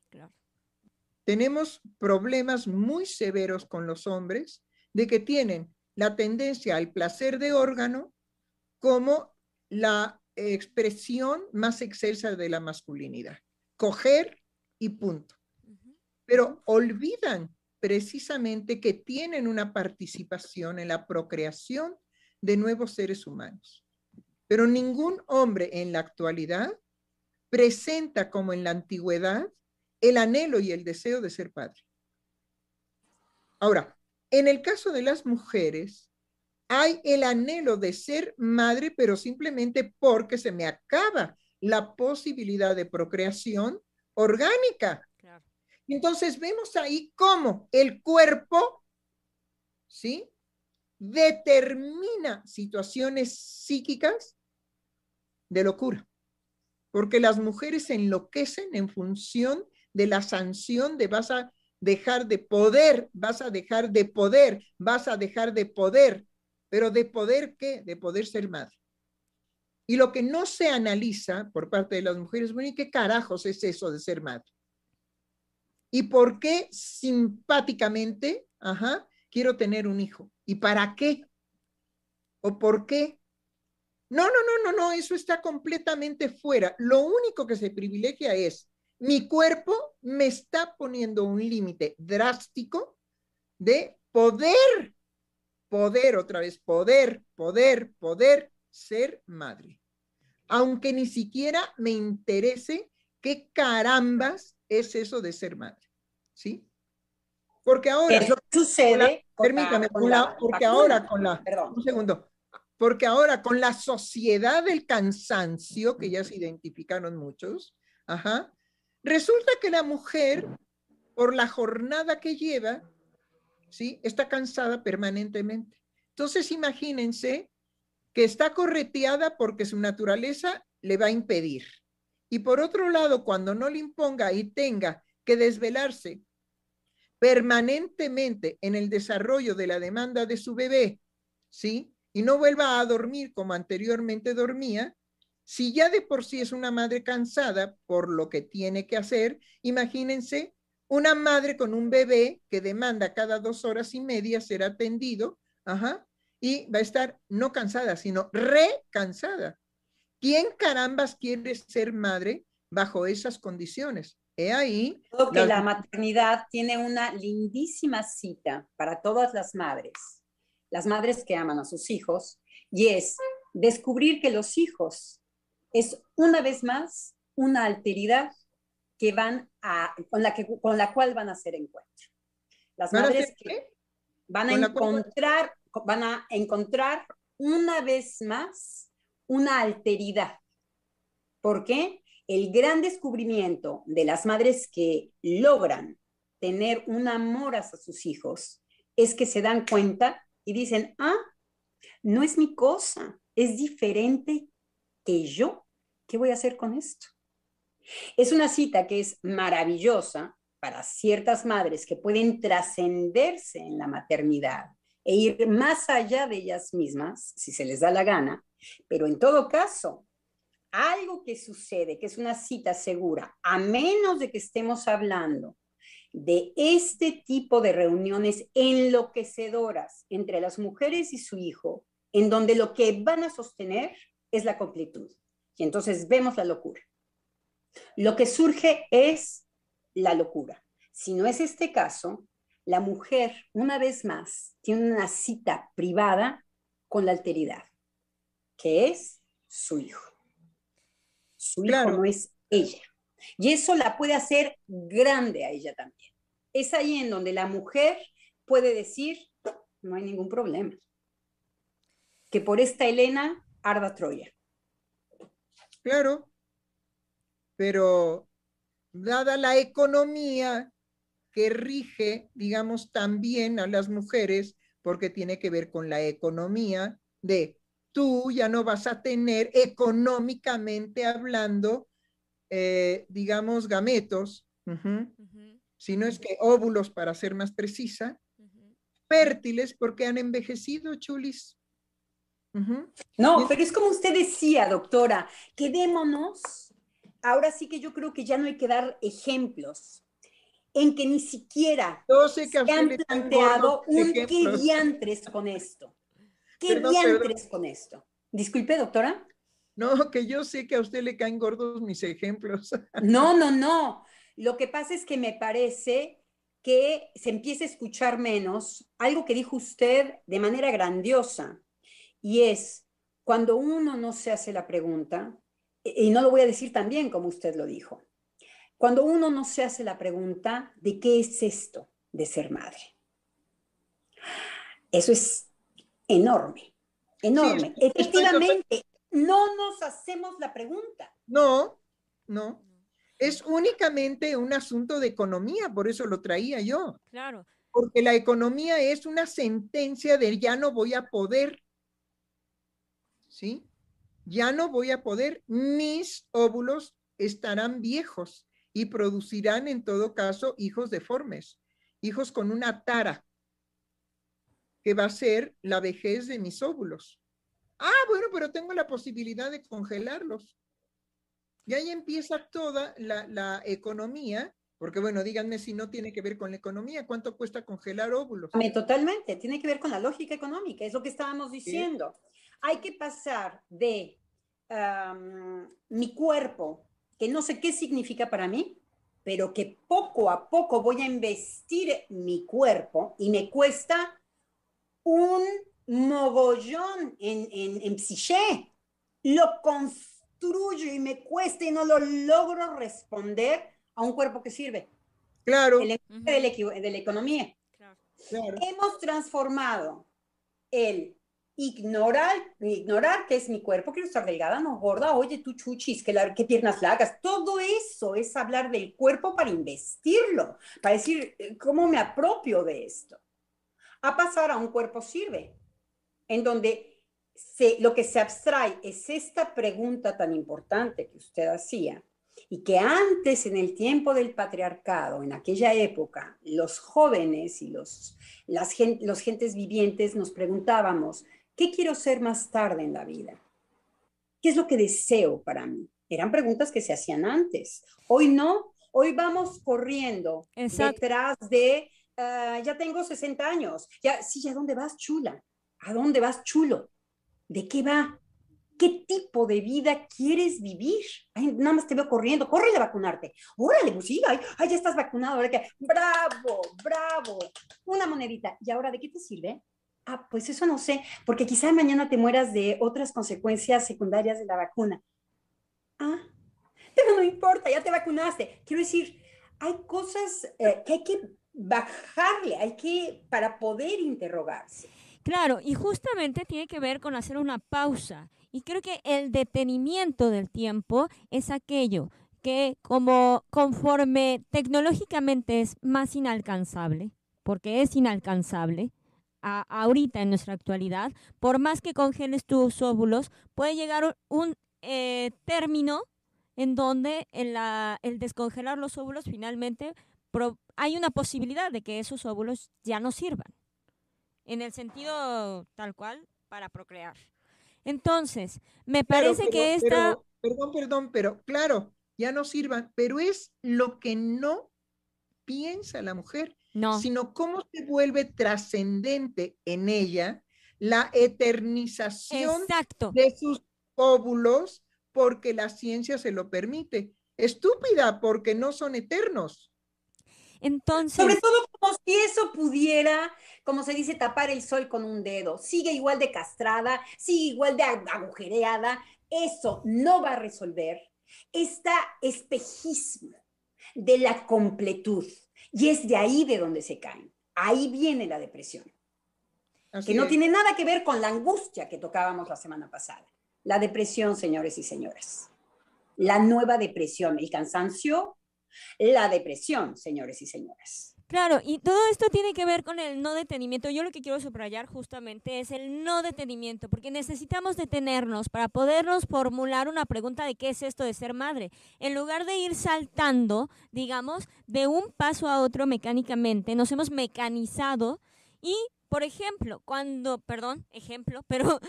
Tenemos problemas muy severos con los hombres de que tienen la tendencia al placer de órgano como la expresión más excelsa de la masculinidad. Coger y punto. Pero olvidan precisamente que tienen una participación en la procreación de nuevos seres humanos. Pero ningún hombre en la actualidad presenta como en la antigüedad el anhelo y el deseo de ser padre. Ahora, en el caso de las mujeres, hay el anhelo de ser madre, pero simplemente porque se me acaba la posibilidad de procreación orgánica. Entonces vemos ahí cómo el cuerpo, ¿sí? Determina situaciones psíquicas de locura, porque las mujeres enloquecen en función de la sanción de vas a dejar de poder, vas a dejar de poder, vas a dejar de poder, pero de poder qué? De poder ser madre. Y lo que no se analiza por parte de las mujeres, bueno, ¿y qué carajos es eso de ser madre? ¿Y por qué simpáticamente, ajá, quiero tener un hijo? ¿Y para qué? o por qué. No, no, no, no, no, eso está completamente fuera. Lo único que se privilegia es, mi cuerpo me está poniendo un límite drástico de poder, poder, otra vez, poder, poder, poder ser madre. Aunque ni siquiera me interese qué carambas es eso de ser madre. ¿Sí? Porque ahora... ¿Qué sucede? permítame, porque ahora con la... Un segundo. Porque ahora con la sociedad del cansancio, que ya se identificaron muchos, ajá, resulta que la mujer, por la jornada que lleva, ¿sí? Está cansada permanentemente. Entonces, imagínense que está correteada porque su naturaleza le va a impedir. Y por otro lado, cuando no le imponga y tenga que desvelarse permanentemente en el desarrollo de la demanda de su bebé, ¿sí? Y no vuelva a dormir como anteriormente dormía, si ya de por sí es una madre cansada por lo que tiene que hacer, imagínense una madre con un bebé que demanda cada dos horas y media ser atendido, ajá, y va a estar no cansada, sino recansada. ¿Quién carambas quiere ser madre bajo esas condiciones? He ahí. que la maternidad tiene una lindísima cita para todas las madres, las madres que aman a sus hijos, y es descubrir que los hijos es una vez más una alteridad que van a, con, la que, con la cual van a hacer encuentro. Las madres que van a encontrar, van a encontrar una vez más una alteridad. ¿Por qué? el gran descubrimiento de las madres que logran tener un amor hacia sus hijos es que se dan cuenta y dicen, ah, no es mi cosa, es diferente que yo. ¿Qué voy a hacer con esto? Es una cita que es maravillosa para ciertas madres que pueden trascenderse en la maternidad e ir más allá de ellas mismas, si se les da la gana, pero en todo caso, algo que sucede, que es una cita segura, a menos de que estemos hablando de este tipo de reuniones enloquecedoras entre las mujeres y su hijo, en donde lo que van a sostener es la completud. Y entonces vemos la locura. Lo que surge es la locura. Si no es este caso, la mujer, una vez más, tiene una cita privada con la alteridad, que es su hijo. Su hijo no es ella. Y eso la puede hacer grande a ella también. Es ahí en donde la mujer puede decir, no hay ningún problema. Que por esta Elena arda Troya. Claro, pero dada la economía que rige, digamos, también a las mujeres, porque tiene que ver con la economía de tú ya no vas a tener económicamente hablando, eh, digamos, gametos, sino es que óvulos, para ser más precisa, fértiles porque han envejecido, chulis. No, pero es como usted decía, doctora, quedémonos, ahora sí que yo creo que ya no hay que dar ejemplos en que ni siquiera se han planteado un qué diantres con esto. ¿Qué diantres con esto? Disculpe, doctora. No, que yo sé que a usted le caen gordos mis ejemplos. No, no, no. Lo que pasa es que me parece que se empieza a escuchar menos algo que dijo usted de manera grandiosa, y es cuando uno no se hace la pregunta, y no lo voy a decir tan bien como usted lo dijo, cuando uno no se hace la pregunta de qué es esto de ser madre. Eso es enorme, enorme. Efectivamente, no nos hacemos la pregunta. No, no. Es únicamente un asunto de economía, por eso lo traía yo. Claro. Porque la economía es una sentencia de ya no voy a poder. ¿Sí? Ya no voy a poder. Mis óvulos estarán viejos y producirán en todo caso hijos deformes, hijos con una tara que va a ser la vejez de mis óvulos. Ah, bueno, pero tengo la posibilidad de congelarlos. Y ahí empieza toda la, economía Porque bueno, díganme si no tiene que ver con la economía, ¿cuánto cuesta congelar óvulos? Totalmente, tiene que ver con la lógica económica, es lo que estábamos diciendo. Hay que pasar de mi cuerpo, que no sé qué significa para mí, pero que poco a poco voy a investir mi cuerpo y me cuesta un mogollón en, en, en psiché. Lo construyo y me cuesta y no lo logro responder a un cuerpo que sirve. Claro. El de, la, economía. Hemos transformado el ignorar, ignorar que es mi cuerpo, quiero estar delgada, no gorda, oye, tú chuchis, que, la, que piernas largas, todo eso es hablar del cuerpo para investirlo, para decir eh, cómo me apropio de esto. A pasar a un cuerpo sirve, en donde lo que se abstrae es esta pregunta tan importante que usted hacía, y que antes, en el tiempo del patriarcado, en aquella época, los jóvenes y los, los gentes vivientes nos preguntábamos, ¿qué quiero ser más tarde en la vida? ¿Qué es lo que deseo para mí? Eran preguntas que se hacían antes. Hoy no, hoy vamos corriendo detrás de, ah, ya tengo 60 años, ya, sí, ¿a dónde vas, chula? ¿A dónde vas, chulo? ¿De qué va? ¿Qué tipo de vida quieres vivir? nada más te veo corriendo, corre a vacunarte. Órale, pues sí, ay, ya estás vacunado. Ahora que, bravo, bravo. Una monedita. ¿Y ahora de qué te sirve? Ah, pues eso no sé, porque quizá mañana te mueras de otras consecuencias secundarias de la vacuna. Ah, pero no importa, ya te vacunaste. Quiero decir, hay cosas eh, que hay que bajarle, hay que, para poder interrogarse. Claro, y justamente tiene que ver con hacer una pausa y creo que el detenimiento del tiempo es aquello que como conforme tecnológicamente es más inalcanzable, porque es inalcanzable, ahorita en nuestra actualidad, por más que congeles tus óvulos, puede llegar un eh, término en donde el descongelar los óvulos finalmente hay una posibilidad de que esos óvulos ya no sirvan, en el sentido tal cual para procrear. Entonces, me parece que esta... perdón, perdón, pero claro, ya no sirvan, pero es lo que no piensa la mujer, no. sino cómo se vuelve trascendente en ella la eternización de sus óvulos porque la ciencia se lo permite. Estúpida, porque no son eternos. Entonces. Sobre todo como si eso pudiera, como se dice, tapar el sol con un dedo. Sigue igual de castrada, sigue igual de agujereada. Eso no va a resolver este espejismo de la completud. Y es de ahí de donde se caen. Ahí viene la depresión. que no tiene nada que ver con la angustia que tocábamos la semana pasada. La depresión, señores y señoras. La nueva depresión, el cansancio la depresión, señores y señoras. Claro, y todo esto tiene que ver con el no detenimiento. Yo lo que quiero subrayar justamente es el no detenimiento, porque necesitamos detenernos para podernos formular una pregunta de qué es esto de ser madre. En lugar de ir saltando, digamos, de un paso a otro mecánicamente, nos hemos mecanizado y, por ejemplo, cuando, perdón, ejemplo, pero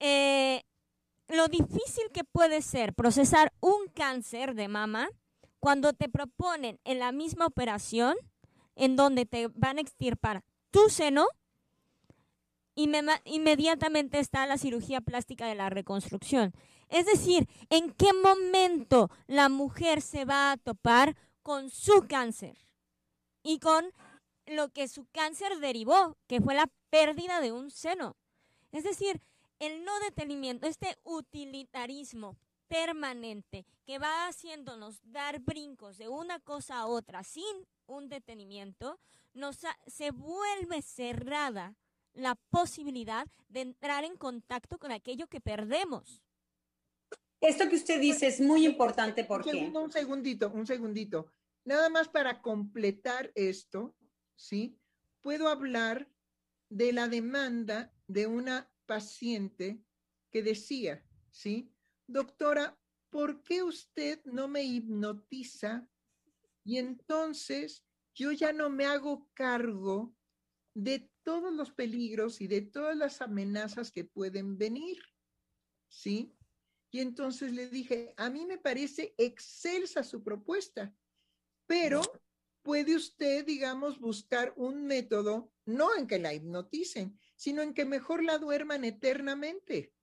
eh, lo difícil que puede ser procesar un cáncer de mama cuando te proponen en la misma operación, en donde te van a extirpar tu seno, inmediatamente está la cirugía plástica de la reconstrucción. Es decir, ¿en qué momento la mujer se va a topar con su cáncer y con lo que su cáncer derivó, que fue la pérdida de un seno? Es decir, el no detenimiento, este utilitarismo permanente que va haciéndonos dar brincos de una cosa a otra sin un detenimiento, nos se vuelve cerrada la posibilidad de entrar en contacto con aquello que perdemos. Esto que usted dice es muy importante porque... Un, un segundito, un segundito. Nada más para completar esto, ¿sí? Puedo hablar de la demanda de una paciente que decía, ¿sí? doctora, ¿por qué usted no me hipnotiza? Y entonces yo ya no me hago cargo de todos los peligros y de todas las amenazas que pueden venir. ¿Sí? Y entonces le dije, a mí me parece excelsa su propuesta, pero puede usted, digamos, buscar un método, no en que la hipnoticen, sino en que mejor la duerman eternamente.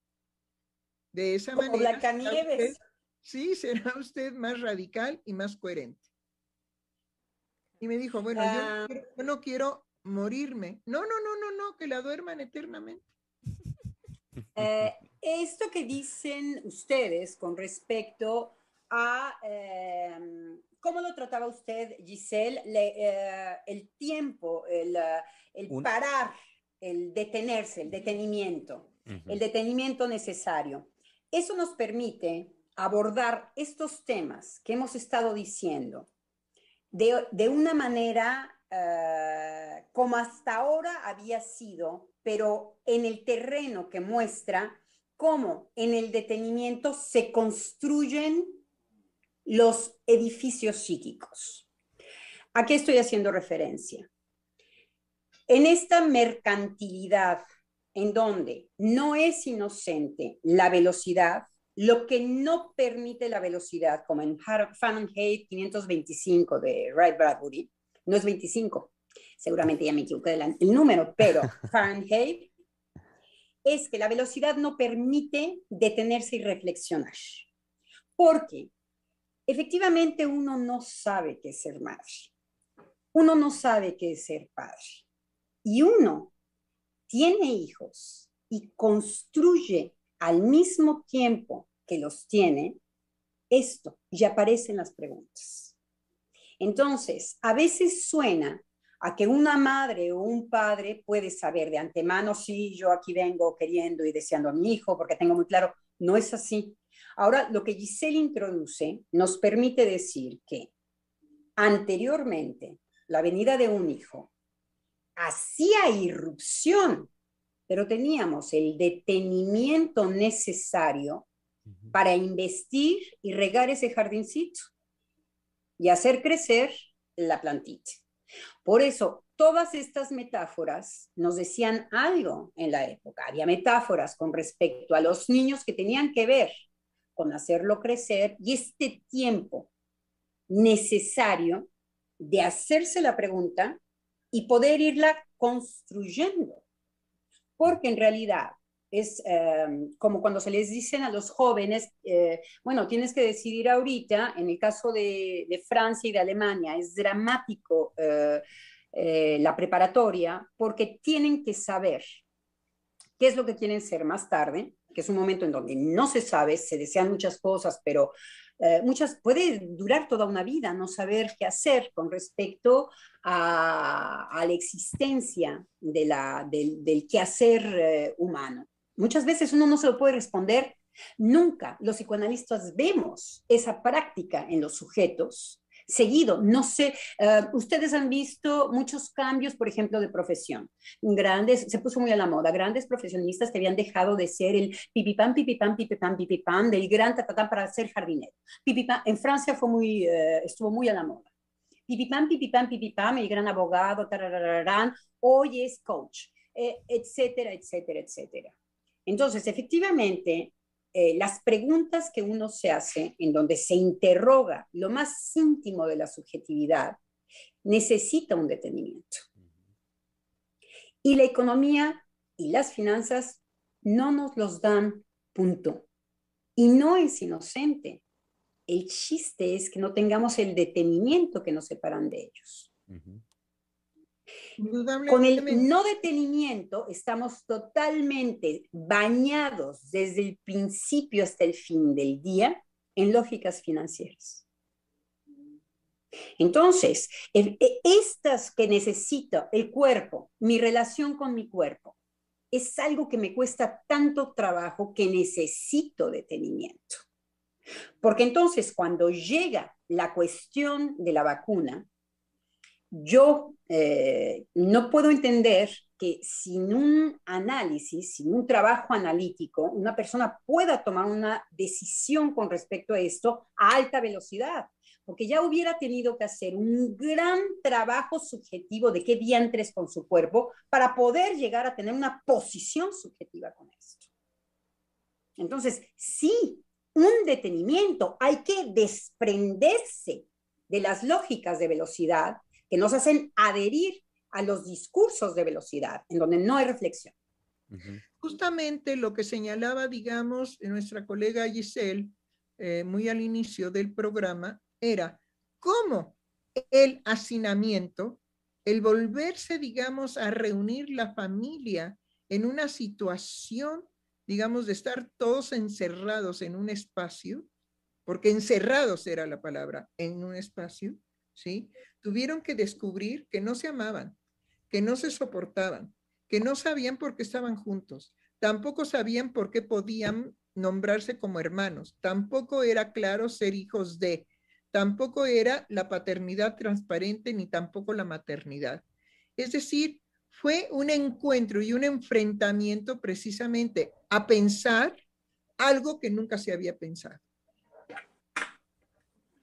De esa Como manera. Blancanieves. usted- sí, será usted más radical y más coherente. Y me dijo, bueno, yo no Ah. quiero- yo no quiero morirme. No, no, no, no, no, que la duerman eternamente. Eh, esto que dicen ustedes con respecto a eh, cómo lo trataba usted, Giselle, le- eh, el tiempo, el, eh, el Un- parar, el detenerse, el detenimiento, el detenimiento necesario. Eso nos permite abordar estos temas que hemos estado diciendo de, de una manera eh, como hasta ahora había sido, pero en el terreno que muestra cómo en el detenimiento se construyen los edificios psíquicos. ¿A qué estoy haciendo referencia? En esta mercantilidad en donde no es inocente la velocidad, lo que no permite la velocidad, como en Fahrenheit 525 de Ray Bradbury, no es 25, seguramente ya me equivoqué del el número, pero Fahrenheit es que la velocidad no permite detenerse y reflexionar. Porque efectivamente uno no sabe qué es ser madre. Uno no sabe qué es ser padre. Y uno tiene hijos y construye al mismo tiempo que los tiene esto y aparecen las preguntas. Entonces, a veces suena a que una madre o un padre puede saber de antemano, sí, yo aquí vengo queriendo y deseando a mi hijo porque tengo muy claro, no es así. Ahora, lo que Giselle introduce nos permite decir que anteriormente la venida de un hijo hacía irrupción, pero teníamos el detenimiento necesario para investir y regar ese jardincito y hacer crecer la plantita. Por eso, todas estas metáforas nos decían algo en la época. Había metáforas con respecto a los niños que tenían que ver con hacerlo crecer y este tiempo necesario de hacerse la pregunta y poder irla construyendo. Porque en realidad es eh, como cuando se les dicen a los jóvenes, eh, bueno, tienes que decidir ahorita, en el caso de, de Francia y de Alemania, es dramático eh, eh, la preparatoria porque tienen que saber qué es lo que quieren ser más tarde, que es un momento en donde no se sabe, se desean muchas cosas, pero eh, muchas puede durar toda una vida no saber qué hacer con respecto a, a la existencia de la, del, del quehacer eh, humano. Muchas veces uno no se lo puede responder. Nunca los psicoanalistas vemos esa práctica en los sujetos seguido. No sé, uh, ustedes han visto muchos cambios, por ejemplo, de profesión. Grandes, se puso muy a la moda, grandes profesionistas que habían dejado de ser el pipipán, pipipán, pipipán, pipipán, del gran tatatán para ser jardinero. Pipipán, en Francia fue muy, uh, estuvo muy a la moda. Pipipán, pipipán, pipipán, el gran abogado, tarararán, hoy es coach, eh, etcétera, etcétera, etcétera. Entonces, efectivamente, eh, las preguntas que uno se hace, en donde se interroga lo más íntimo de la subjetividad, necesita un detenimiento. Y la economía y las finanzas no nos los dan, punto. Y no es inocente. El chiste es que no tengamos el detenimiento que nos separan de ellos. Uh -huh. Con el no detenimiento estamos totalmente bañados desde el principio hasta el fin del día en lógicas financieras. Entonces, estas que necesito, el cuerpo, mi relación con mi cuerpo, es algo que me cuesta tanto trabajo que necesito detenimiento. Porque entonces cuando llega la cuestión de la vacuna, yo eh, no puedo entender que sin un análisis, sin un trabajo analítico, una persona pueda tomar una decisión con respecto a esto a alta velocidad, porque ya hubiera tenido que hacer un gran trabajo subjetivo de qué diantres con su cuerpo para poder llegar a tener una posición subjetiva con esto. Entonces, sí, un detenimiento, hay que desprenderse de las lógicas de velocidad que nos hacen adherir a los discursos de velocidad, en donde no hay reflexión. Justamente lo que señalaba, digamos, nuestra colega Giselle, eh, muy al inicio del programa, era cómo el hacinamiento, el volverse, digamos, a reunir la familia en una situación, digamos, de estar todos encerrados en un espacio, porque encerrados era la palabra, en un espacio, ¿sí? Tuvieron que descubrir que no se amaban, que no se soportaban, que no sabían por qué estaban juntos, tampoco sabían por qué podían nombrarse como hermanos, tampoco era claro ser hijos de, tampoco era la paternidad transparente ni tampoco la maternidad. Es decir, fue un encuentro y un enfrentamiento precisamente a pensar algo que nunca se había pensado.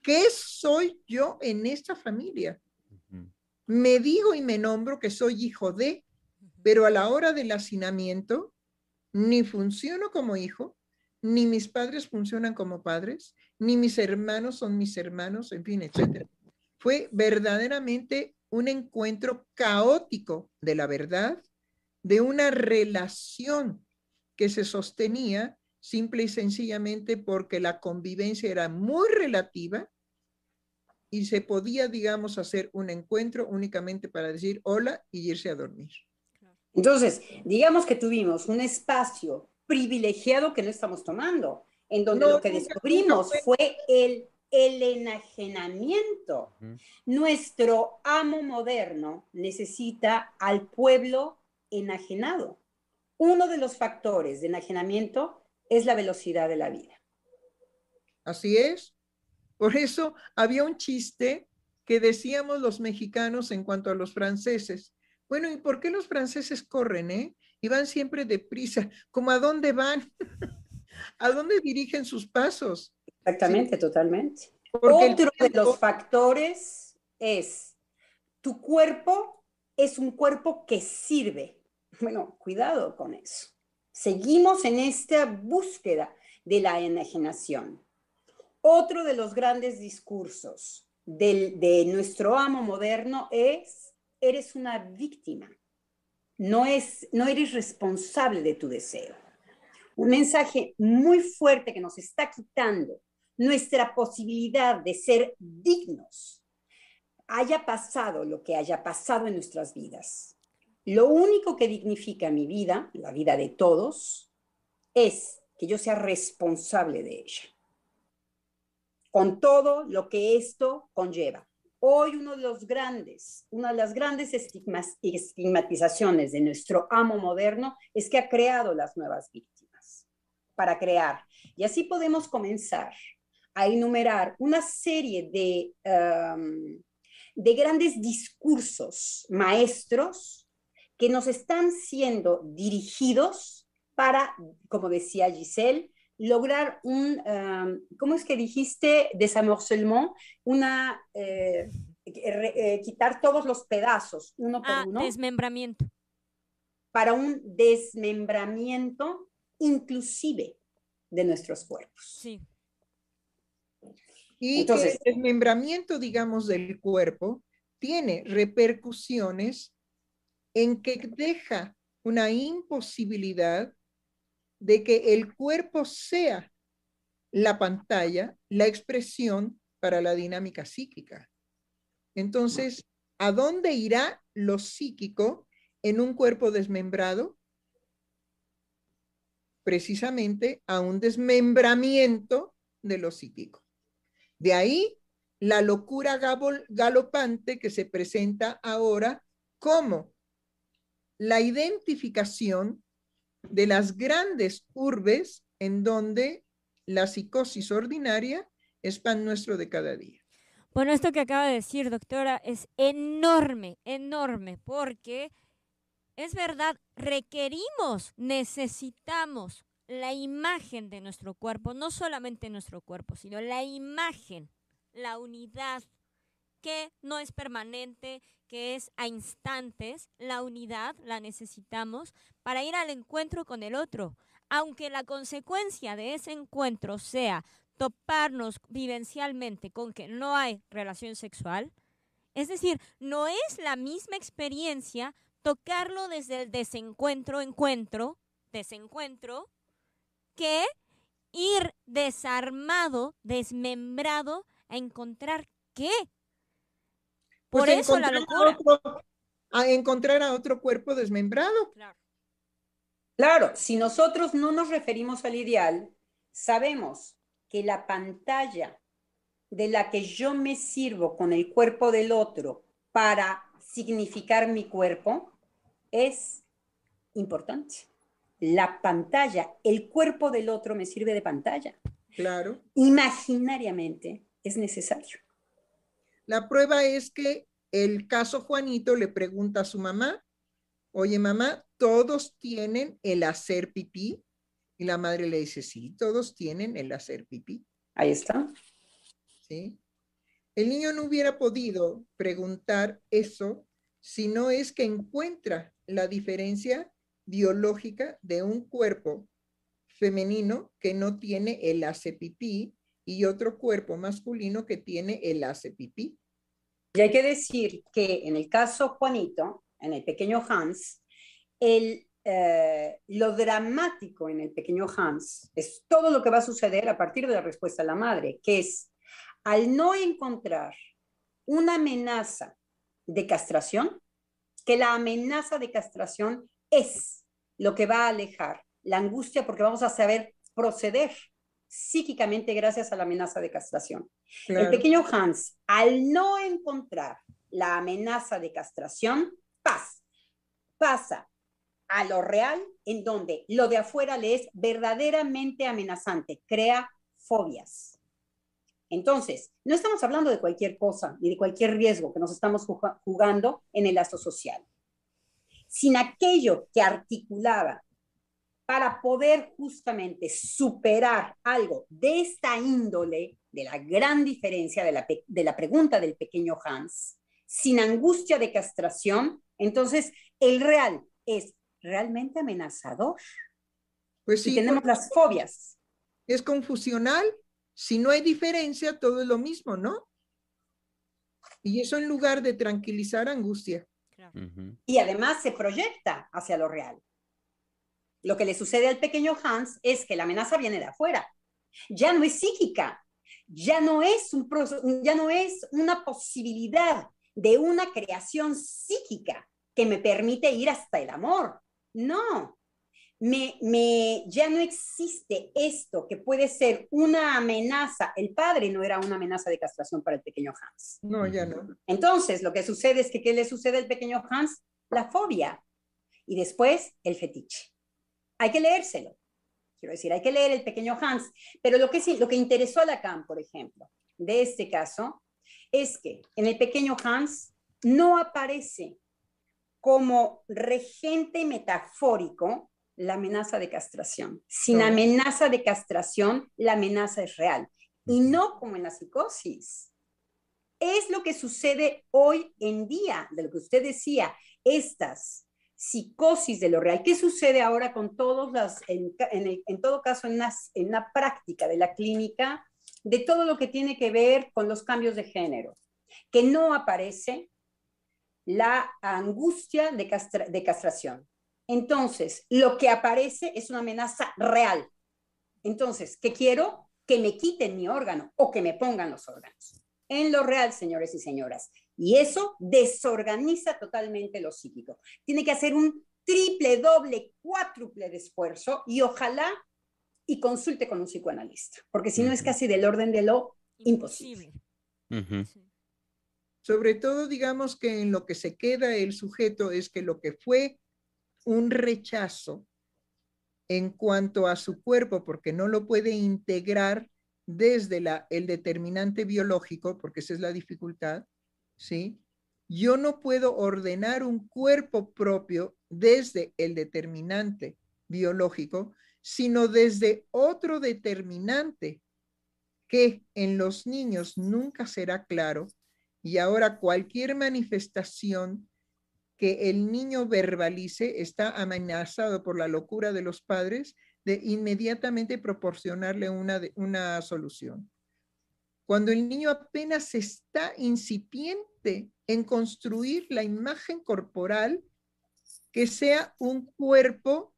¿Qué soy yo en esta familia? Me digo y me nombro que soy hijo de, pero a la hora del hacinamiento, ni funciono como hijo, ni mis padres funcionan como padres, ni mis hermanos son mis hermanos, en fin, etcétera. Fue verdaderamente un encuentro caótico de la verdad, de una relación que se sostenía simple y sencillamente porque la convivencia era muy relativa y se podía, digamos, hacer un encuentro únicamente para decir hola y irse a dormir. Entonces, digamos que tuvimos un espacio privilegiado que no estamos tomando, en donde lo que descubrimos fue el, el enajenamiento. Nuestro amo moderno necesita al pueblo enajenado. Uno de los factores de enajenamiento es la velocidad de la vida. Así es. Por eso había un chiste que decíamos los mexicanos en cuanto a los franceses. Bueno, ¿y por qué los franceses corren, eh? Y van siempre deprisa. ¿Cómo a dónde van? ¿A dónde dirigen sus pasos? Exactamente, totalmente. Otro de los factores es tu cuerpo es un cuerpo que sirve. Bueno, cuidado con eso. Seguimos en esta búsqueda de la enajenación. Otro de los grandes discursos de nuestro amo moderno es, eres una víctima, no, es, no eres responsable de tu deseo. Un mensaje muy fuerte que nos está quitando nuestra posibilidad de ser dignos, haya pasado lo que haya pasado en nuestras vidas. Lo único que dignifica mi vida, la vida de todos, es que yo sea responsable de ella con todo lo que esto conlleva. Hoy uno de los grandes, una de las grandes estigmas, estigmatizaciones de nuestro amo moderno es que ha creado las nuevas víctimas para crear. Y así podemos comenzar a enumerar una serie de, um, de grandes discursos maestros que nos están siendo dirigidos para, como decía Giselle, lograr un, um, ¿cómo es que dijiste? Desamorcellement, una, eh, eh, quitar todos los pedazos, uno por ah, uno. Desmembramiento. Para un desmembramiento inclusive de nuestros cuerpos. Sí. Y Entonces, el desmembramiento, digamos, del cuerpo tiene repercusiones en que deja una imposibilidad de que el cuerpo sea la pantalla, la expresión para la dinámica psíquica. Entonces, ¿a dónde irá lo psíquico en un cuerpo desmembrado? Precisamente a un desmembramiento de lo psíquico. De ahí la locura galopante que se presenta ahora como la identificación de las grandes urbes en donde la psicosis ordinaria es pan nuestro de cada día. Bueno, esto que acaba de decir, doctora, es enorme, enorme, porque es verdad, requerimos, necesitamos la imagen de nuestro cuerpo, no solamente nuestro cuerpo, sino la imagen, la unidad, que no es permanente, que es a instantes, la unidad la necesitamos para ir al encuentro con el otro. Aunque la consecuencia de ese encuentro sea toparnos vivencialmente con que no hay relación sexual, Es decir, no es la misma experiencia tocarlo desde el desencuentro, encuentro, desencuentro, que ir desarmado, desmembrado a encontrar qué. Por Pues eso la encontrar a otro- a encontrar a otro cuerpo desmembrado. Claro. Claro, si nosotros no nos referimos al ideal, sabemos que la pantalla de la que yo me sirvo con el cuerpo del otro para significar mi cuerpo es importante. La pantalla, el cuerpo del otro me sirve de pantalla. Claro. Imaginariamente es necesario. La prueba es que el caso Juanito le pregunta a su mamá, oye mamá, ¿todos tienen el hacer pipí? Y la madre le dice, sí, todos tienen el hacer pipí. Ahí está. ¿sí? El niño no hubiera podido preguntar eso si no es que encuentra la diferencia biológica de un cuerpo femenino que no tiene el hace pipí y otro cuerpo masculino que tiene el hace pipí. Y hay que decir que en el caso Juanito, en el pequeño Hans, el, eh, lo dramático en el pequeño Hans es todo lo que va a suceder a partir de la respuesta de la madre, que es al no encontrar una amenaza de castración, que la amenaza de castración es lo que va a alejar la angustia porque vamos a saber proceder psíquicamente gracias a la amenaza de castración. Claro. El pequeño Hans, al no encontrar la amenaza de castración, pasa, pasa a lo real, en donde lo de afuera le es verdaderamente amenazante, crea fobias. Entonces, no estamos hablando de cualquier cosa ni de cualquier riesgo que nos estamos juga- jugando en el lazo social. Sin aquello que articulaba para poder justamente superar algo de esta índole, de la gran diferencia de la, de la pregunta del pequeño Hans, sin angustia de castración, entonces el real es realmente amenazador. Pues Si sí, tenemos porque las fobias. es confusional. Si no hay diferencia, todo es lo mismo, ¿no? Y eso en lugar de tranquilizar angustia. Y además se proyecta hacia lo real. Lo que le sucede al pequeño Hans es que la amenaza viene de afuera. Ya no es psíquica, ya no es, un, ya no es una posibilidad de una creación psíquica que me permite ir hasta el amor. No, me, me, ya no existe esto que puede ser una amenaza. El padre no era una amenaza de castración para el pequeño Hans. No, ya no. Entonces, lo que sucede es que, ¿qué le sucede al pequeño Hans? La fobia. Y después, el fetiche. Hay que leérselo. Quiero decir, hay que leer el pequeño Hans. Pero lo que, sí, lo que interesó a Lacan, por ejemplo, de este caso, es que en el pequeño Hans no aparece como regente metafórico la amenaza de castración. Sin amenaza de castración, la amenaza es real. Y no como en la psicosis es lo que sucede hoy en día, de lo que usted decía, estas psicosis de lo real. ¿Qué sucede ahora con todos las, en, en en todo caso, en una, en una práctica de la clínica, de todo lo que tiene que ver con los cambios de género? Que no aparece la angustia de, de castración. Entonces, lo que aparece es una amenaza real. Entonces, ¿qué quiero? Que me quiten mi órgano o que me pongan los órganos en lo real, señores y señoras. Y eso desorganiza totalmente lo psíquico. Tiene que hacer un triple, doble, cuádruple de esfuerzo y ojalá y consulte con un psicoanalista, porque si no es casi del orden de lo Imposible. Sobre todo, digamos que en lo que se queda el sujeto es que lo que fue un rechazo en cuanto a su cuerpo, porque no lo puede integrar desde la, el determinante biológico, porque esa es la dificultad, ¿sí? Yo no puedo ordenar un cuerpo propio desde el determinante biológico, sino desde otro determinante que en los niños nunca será claro y ahora cualquier manifestación que el niño verbalice está amenazado por la locura de los padres de inmediatamente proporcionarle una, una solución. Cuando el niño apenas está incipiente insiste en construir la imagen corporal que sea un cuerpo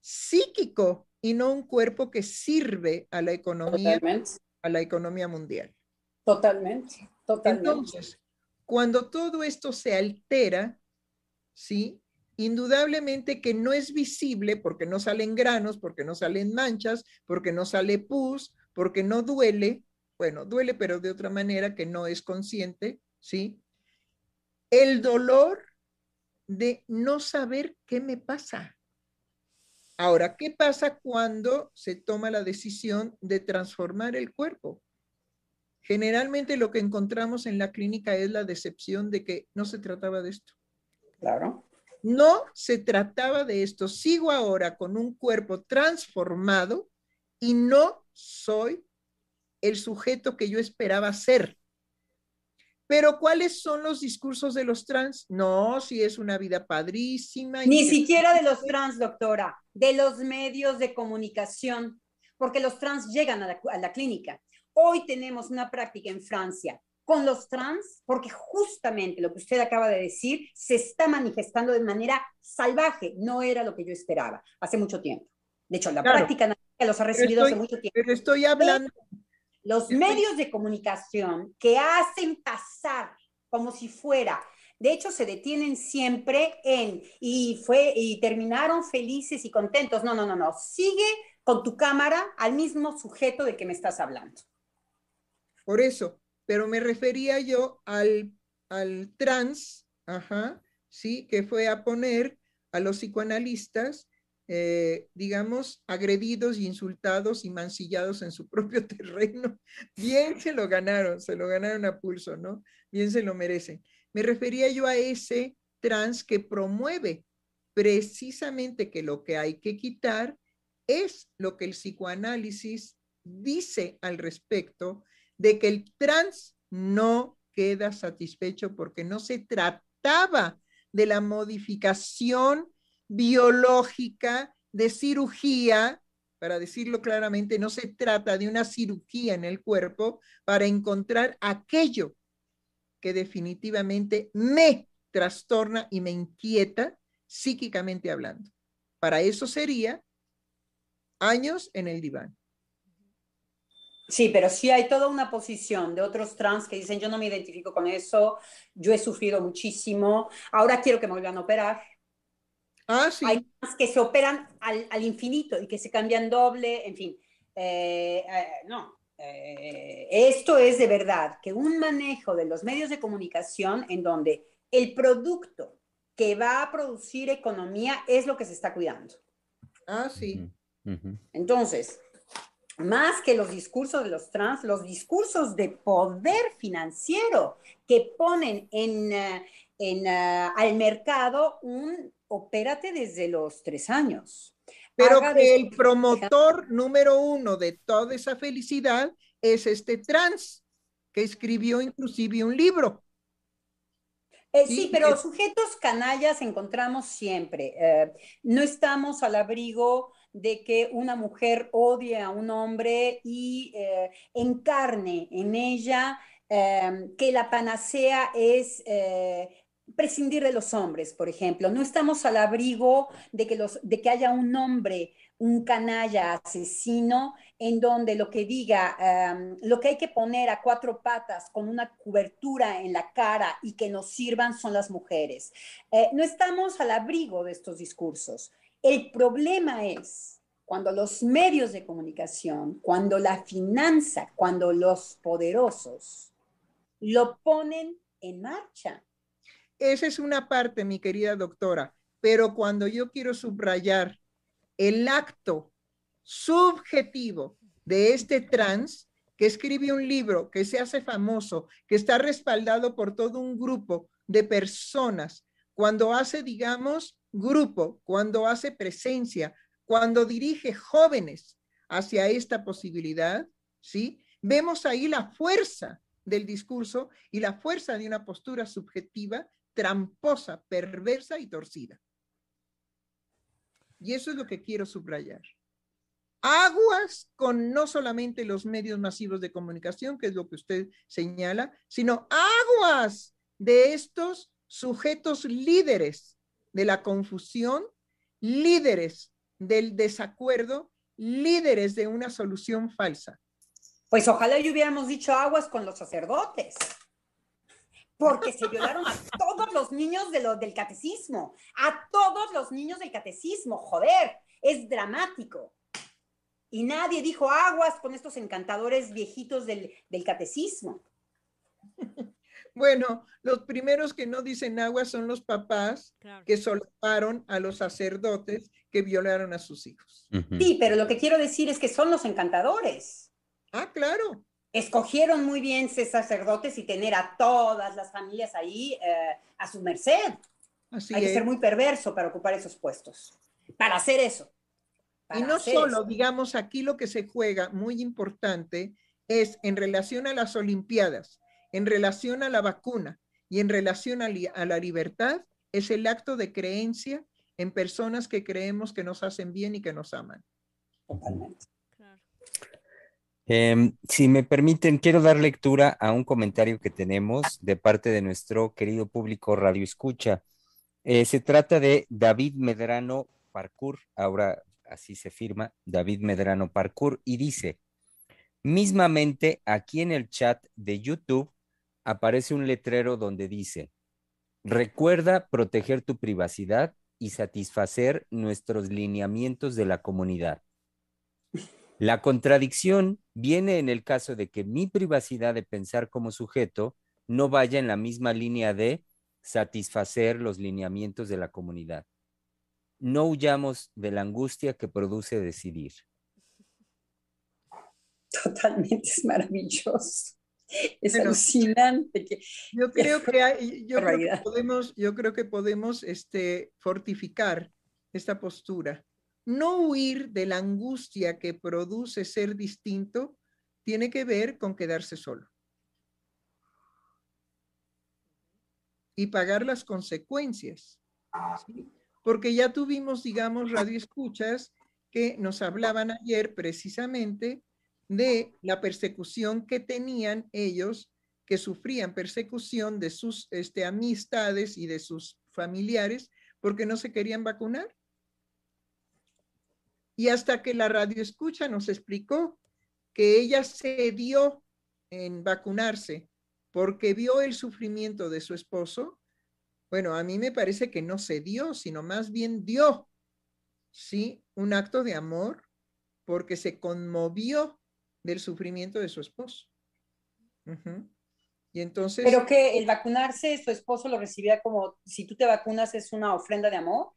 psíquico y no un cuerpo que sirve a la economía, a la economía mundial. Totalmente, totalmente. Entonces, cuando todo esto se altera, ¿sí? Indudablemente que no es visible porque no salen granos, porque no salen manchas, porque no sale pus, porque no duele, bueno, duele pero de otra manera que no es consciente, ¿sí? El dolor de no saber qué me pasa. Ahora, ¿qué pasa cuando se toma la decisión de transformar el cuerpo? Generalmente lo que encontramos en la clínica es la decepción de que no se trataba de esto. Claro. No se trataba de esto. Sigo ahora con un cuerpo transformado y no soy el sujeto que yo esperaba ser. Pero ¿cuáles son los discursos de los trans? No, si es una vida padrísima. Ni siquiera de los trans, doctora, de los medios de comunicación, porque los trans llegan a la, a la clínica. Hoy tenemos una práctica en Francia con los trans, porque justamente lo que usted acaba de decir se está manifestando de manera salvaje. No era lo que yo esperaba hace mucho tiempo. De hecho, la práctica los ha recibido hace mucho tiempo. Pero estoy hablando los medios de comunicación que hacen pasar como si fuera, de hecho se detienen siempre en y fue y terminaron felices y contentos. No, no, no, no. Sigue con tu cámara al mismo sujeto de que me estás hablando. Por eso, pero me refería yo al, al trans, ajá, sí, que fue a poner a los psicoanalistas eh, digamos, agredidos insultados y mancillados en su propio terreno. Bien se lo ganaron, se lo ganaron a pulso, ¿no? Bien se lo merecen. Me refería yo a ese trans que promueve precisamente que lo que hay que quitar es lo que el psicoanálisis dice al respecto de que el trans no queda satisfecho porque no se trataba de la modificación biológica de cirugía, para decirlo claramente, no se trata de una cirugía en el cuerpo para encontrar aquello que definitivamente me trastorna y me inquieta psíquicamente hablando. Para eso sería años en el diván. Sí, pero sí hay toda una posición de otros trans que dicen, yo no me identifico con eso, yo he sufrido muchísimo, ahora quiero que me vuelvan a operar, Ah, sí. Hay más que se operan al, al, infinito y que se cambian doble, en fin. Eh, eh, no, eh, esto es de verdad que un manejo de los medios de comunicación en donde el producto que va a producir economía es lo que se está cuidando. Ah, sí. Uh -huh. Entonces, más que los discursos de los trans, los discursos de poder financiero que ponen en, en, uh, al mercado un opérate desde los tres años. Pero Haga que el promotor número uno de toda esa felicidad es este trans, que escribió inclusive un libro. Eh, sí, pero es... sujetos canallas encontramos siempre. Eh, no estamos al abrigo de que una mujer odie a un hombre y eh, encarne en ella que la panacea es prescindir de los hombres, por ejemplo. No estamos al abrigo de que, los, de que haya un hombre, un canalla asesino, en donde lo que diga, lo que hay que poner a cuatro patas con una cobertura en la cara y que nos sirvan son las mujeres. Eh, no estamos al abrigo de estos discursos. El problema es cuando los medios de comunicación, cuando la finanza, cuando los poderosos lo ponen en marcha esa es una parte, mi querida doctora, pero cuando yo quiero subrayar el acto subjetivo de este trans que escribe un libro, que se hace famoso, que está respaldado por todo un grupo de personas, cuando hace, digamos, grupo, cuando hace presencia, cuando dirige jóvenes hacia esta posibilidad, ¿sí? Vemos ahí la fuerza del discurso y la fuerza de una postura subjetiva tramposa, perversa y torcida. Y eso es lo que quiero subrayar. Aguas con no solamente los medios masivos de comunicación, que es lo que usted señala, sino aguas de estos sujetos líderes de la confusión, líderes del desacuerdo, líderes de una solución falsa. Pues ojalá yo hubiéramos dicho aguas con los sacerdotes, porque se violaron a todos los niños de lo, del catecismo, a todos los niños del catecismo, joder, es dramático. Y nadie dijo aguas con estos encantadores viejitos del, del catecismo. Bueno, los primeros que no dicen agua son los papás que soltaron a los sacerdotes que violaron a sus hijos. Sí, pero lo que quiero decir es que son los encantadores. Ah, claro. Escogieron muy bien ser sacerdotes y tener a todas las familias ahí eh, a su merced. Hay que ser muy perverso para ocupar esos puestos, para hacer eso. y no solo, digamos, aquí lo que se juega muy importante es en relación a las Olimpiadas en relación a la vacuna y en relación a, la libertad es el acto de creencia en personas que creemos que nos hacen bien y que nos aman. Totalmente. Em, si me permiten, quiero dar lectura a un comentario que tenemos de parte de nuestro querido público Radio Escucha. Eh, se trata de David Medrano Parkour, ahora así se firma, David Medrano Parkour, y dice, mismamente aquí en el chat de YouTube aparece un letrero donde dice, recuerda proteger tu privacidad y satisfacer nuestros lineamientos de la comunidad. La contradicción viene en el caso de que mi privacidad de pensar como sujeto no vaya en la misma línea de satisfacer los lineamientos de la comunidad. No huyamos de la angustia que produce decidir. Totalmente es maravilloso. Es alucinante. Que, yo creo que, yo podemos, yo creo que podemos este, fortificar esta postura. No huir de la angustia que produce ser distinto tiene que ver con quedarse solo. Y pagar las consecuencias. Porque ya tuvimos, digamos, radioescuchas que nos hablaban ayer precisamente de la persecución que tenían ellos, que sufrían persecución de sus este, amistades y de sus familiares porque no se querían vacunar. Y hasta que la radio escucha nos explicó que ella se dio en vacunarse porque vio el sufrimiento de su esposo, bueno, a mí me parece que no se dio, sino más bien dio, ¿sí? Un acto de amor porque se conmovió del sufrimiento de su esposo. Y entonces... Pero que el vacunarse, su esposo lo recibía como, si tú te vacunas es una ofrenda de amor.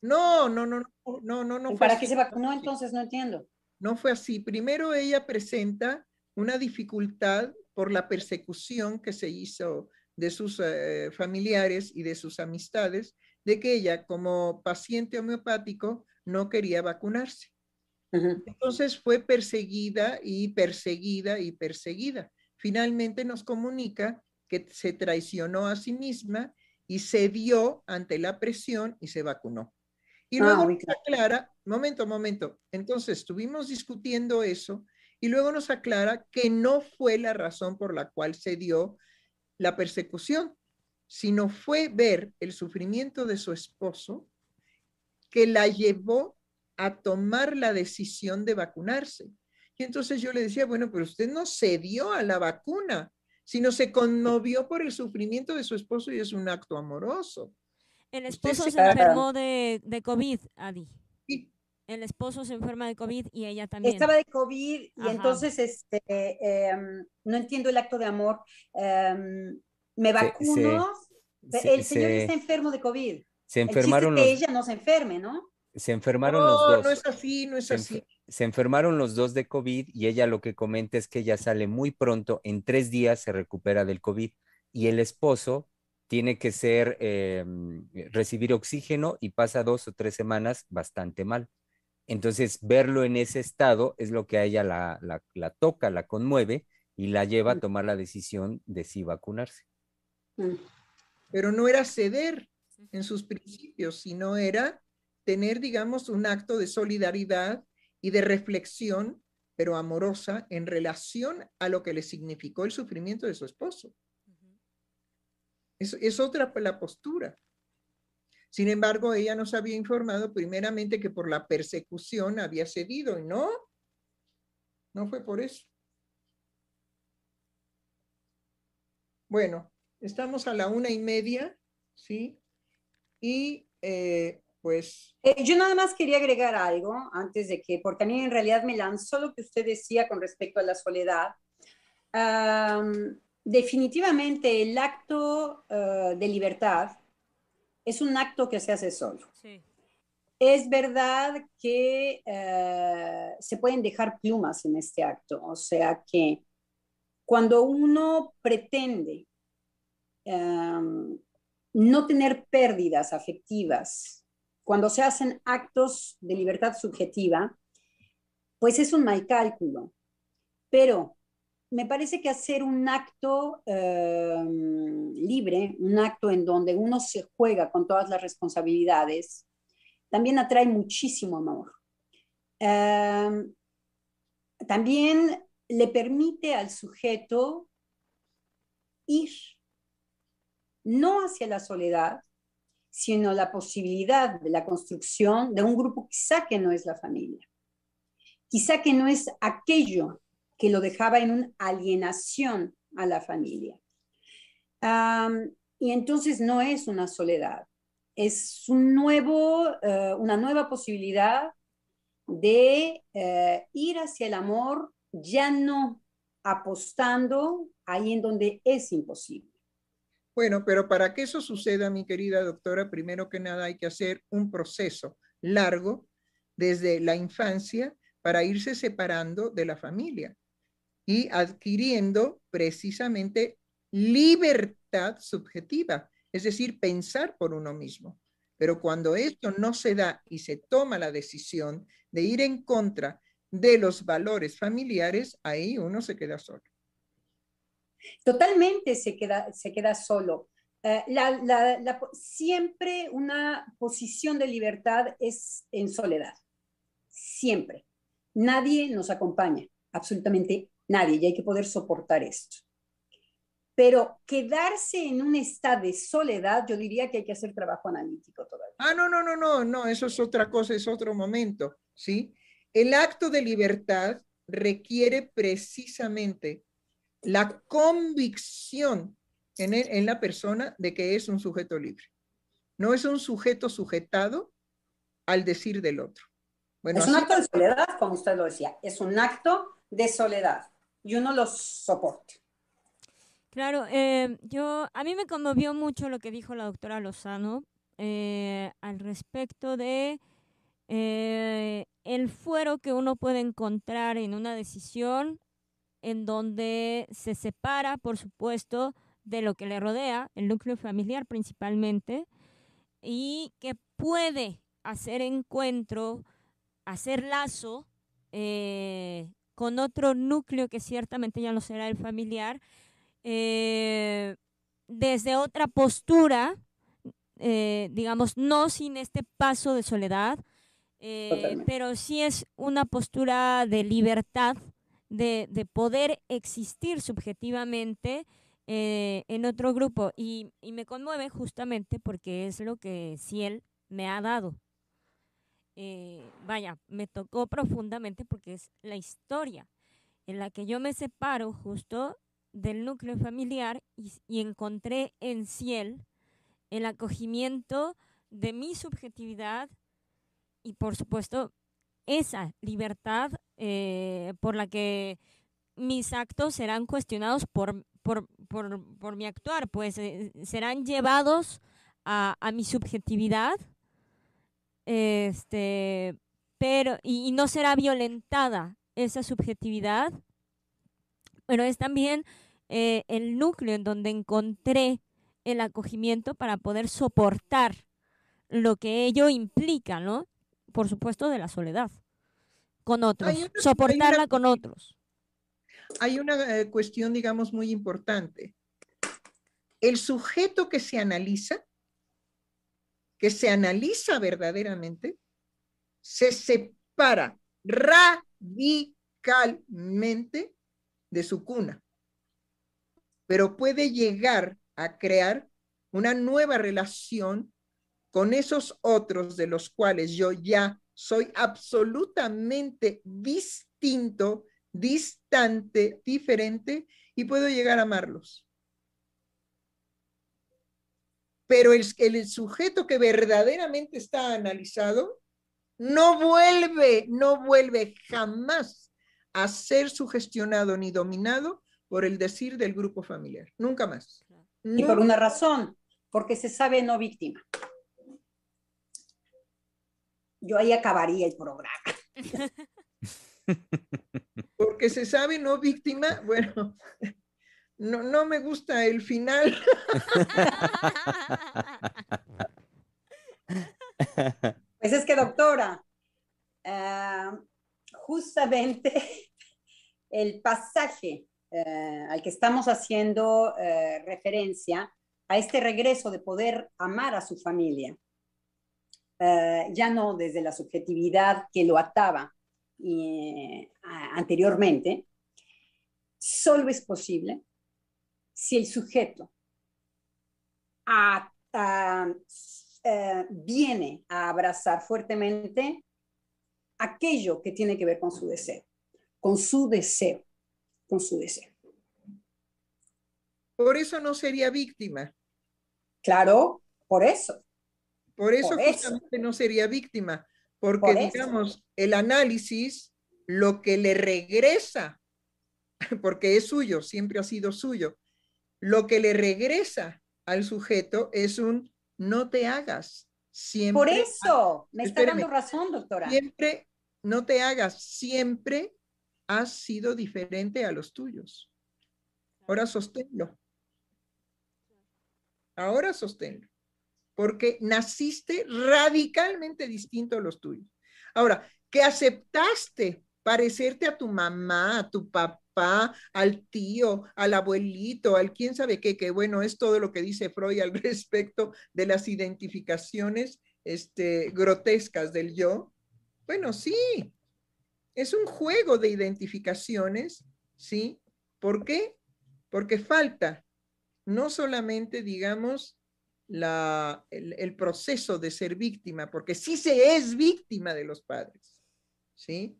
No, no, no, no, no, no. ¿Para qué se vacunó entonces? No entiendo. No fue así. Primero ella presenta una dificultad por la persecución que se hizo de sus eh, familiares y de sus amistades, de que ella como paciente homeopático no quería vacunarse. Entonces fue perseguida y perseguida y perseguida. Finalmente nos comunica que se traicionó a sí misma y se dio ante la presión y se vacunó. Y luego ah, nos aclara, momento, momento, entonces estuvimos discutiendo eso y luego nos aclara que no fue la razón por la cual se dio la persecución, sino fue ver el sufrimiento de su esposo que la llevó a tomar la decisión de vacunarse. Y entonces yo le decía, bueno, pero usted no cedió a la vacuna, sino se conmovió por el sufrimiento de su esposo y es un acto amoroso. El esposo se enfermó de, de COVID, Adi. Sí. El esposo se enferma de COVID y ella también. Estaba de COVID y entonces este, em, no entiendo el acto de amor. Em, me vacuno. el señor está enfermo de COVID. Se enfermaron que ella no se enferme, ¿no? se enfermaron los dos. No, es así, no es así. Se enfermaron los dos de COVID y ella lo que comenta es que ella sale muy pronto, en tres días se recupera del COVID y el esposo tiene que ser, em, recibir oxígeno y pasa dos o tres semanas bastante mal. Entonces, verlo en ese estado es lo que a ella la, la, toca, la conmueve y la lleva a tomar la decisión de sí vacunarse. Mm. Pero no era ceder en sus principios, sino era tener, digamos, un acto de solidaridad y de reflexión, pero amorosa, en relación a lo que le significó el sufrimiento de su esposo. Es, es otra la postura. Sin embargo, ella nos había informado primeramente que por la persecución había cedido y no, no fue por eso. Bueno, estamos a la una y media, ¿sí? Y eh, pues... Eh, yo nada más quería agregar algo antes de que, porque a mí en realidad me lanzó lo que usted decía con respecto a la soledad. Definitivamente el acto eh, de libertad es un acto que se hace solo. Es verdad que se pueden dejar plumas en este acto, o sea que cuando uno pretende no tener pérdidas afectivas, cuando se hacen actos de libertad subjetiva, pues es un mal cálculo. Pero me parece que hacer un acto libre, un acto en donde uno se juega con todas las responsabilidades, también atrae muchísimo amor. también le permite al sujeto ir no hacia la soledad, sino la posibilidad de la construcción de un grupo quizá que no es la familia, quizá que no es aquello que lo dejaba en una alienación a la familia. y entonces no es una soledad, es un nuevo, eh, una nueva posibilidad de eh, ir hacia el amor ya no apostando ahí en donde es imposible. Bueno, pero para que eso suceda, mi querida doctora, primero que nada hay que hacer un proceso largo desde la infancia para irse separando de la familia y adquiriendo precisamente libertad subjetiva, es decir, pensar por uno mismo. Pero cuando esto no se da y se toma la decisión de ir en contra de los valores familiares, ahí uno se queda solo. Totalmente se queda, se queda solo. Eh, siempre una posición de libertad es en soledad. Siempre. Nadie nos acompaña, absolutamente nadie, y hay que poder soportar esto. Pero quedarse en un estado de soledad, yo diría que hay que hacer trabajo analítico todavía. Ah, no, no, no, no, no, eso es otra cosa, es otro momento, ¿sí? El acto de libertad requiere precisamente la convicción en, la persona de que es un sujeto libre. No es un sujeto sujetado al decir del otro. Bueno, es un acto de soledad, como usted lo decía, es un acto de soledad y uno lo soporta. Claro, eh, yo a mí me conmovió mucho lo que dijo la doctora Lozano eh, al respecto de eh, el fuero que uno puede encontrar en una decisión en donde se separa, por supuesto, de lo que le rodea, el núcleo familiar principalmente, y que puede hacer encuentro, hacer lazo eh, con otro núcleo que ciertamente ya no será el familiar, eh, desde otra postura, digamos, no sin este paso de soledad, eh, pero sí es una postura de libertad, de, de poder existir subjetivamente eh, en otro grupo. Y, y, me conmueve justamente porque es lo que Ciel me ha dado. Eh, vaya, me tocó profundamente porque es la historia en la que yo me separo justo del núcleo familiar y, encontré en Ciel el acogimiento de mi subjetividad, y por supuesto esa libertad eh, por la que mis actos serán cuestionados por, por, mi actuar, pues eh, serán llevados a, mi subjetividad, este, pero, y, no será violentada esa subjetividad, pero es también eh, el núcleo en donde encontré el acogimiento para poder soportar lo que ello implica, ¿no? por supuesto, de la soledad con otros, soportarla con otros. Hay una eh, cuestión, digamos, muy importante. El sujeto que se analiza, que se analiza verdaderamente, se separa radicalmente de su cuna, pero puede llegar a crear una nueva relación con esos otros de los cuales yo ya soy absolutamente distinto, distante, diferente y puedo llegar a amarlos. Pero el, el sujeto que verdaderamente está analizado no vuelve, no vuelve jamás a ser sugestionado ni dominado por el decir del grupo familiar. Nunca más. Y por una razón, porque se sabe no víctima. Yo ahí acabaría el programa. Porque se sabe no víctima, bueno, no, no me gusta el final. Pues es que, doctora, uh, justamente el pasaje uh, al que estamos haciendo uh, referencia a este regreso de poder amar a su familia, ya no desde la subjetividad que lo ataba anteriormente, solo es posible si el sujeto a, a, eh, viene a abrazar fuertemente aquello que tiene que ver con su deseo, con su deseo, con su deseo. Por eso no sería víctima. Claro, por eso. Por eso justamente no sería víctima, porque digamos, el análisis, lo que le regresa, porque es suyo, siempre ha sido suyo, lo que le regresa al sujeto es un no te hagas. Siempre, Por eso, me está dando razón, doctora. Siempre, no te hagas, siempre has sido diferente a los tuyos. Ahora sosténlo. Ahora sosténlo. Porque naciste radicalmente distinto a los tuyos. Ahora, que aceptaste parecerte a tu mamá, a tu papá, al tío, al abuelito, al quién sabe qué, que bueno, es todo lo que dice Freud al respecto de las identificaciones este, grotescas del yo. Bueno, sí, es un juego de identificaciones, ¿sí? ¿Por qué? Porque falta no solamente, digamos, la, el, el, proceso de ser víctima, porque sí se es víctima de los padres, ¿sí?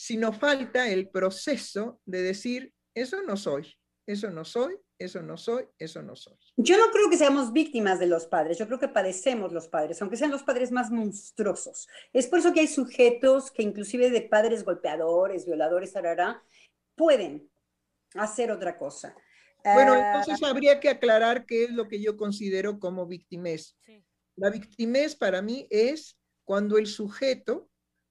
Sino falta el proceso de decir, eso no soy, eso no soy, eso no soy, eso no soy. Yo no creo que seamos víctimas de los padres, yo creo que padecemos los padres, aunque sean los padres más monstruosos. Es por eso que hay sujetos que inclusive de padres golpeadores, violadores, arara, pueden hacer otra cosa. Bueno, entonces habría que aclarar qué es lo que yo considero como victimez. Sí. La victimez para mí es cuando el sujeto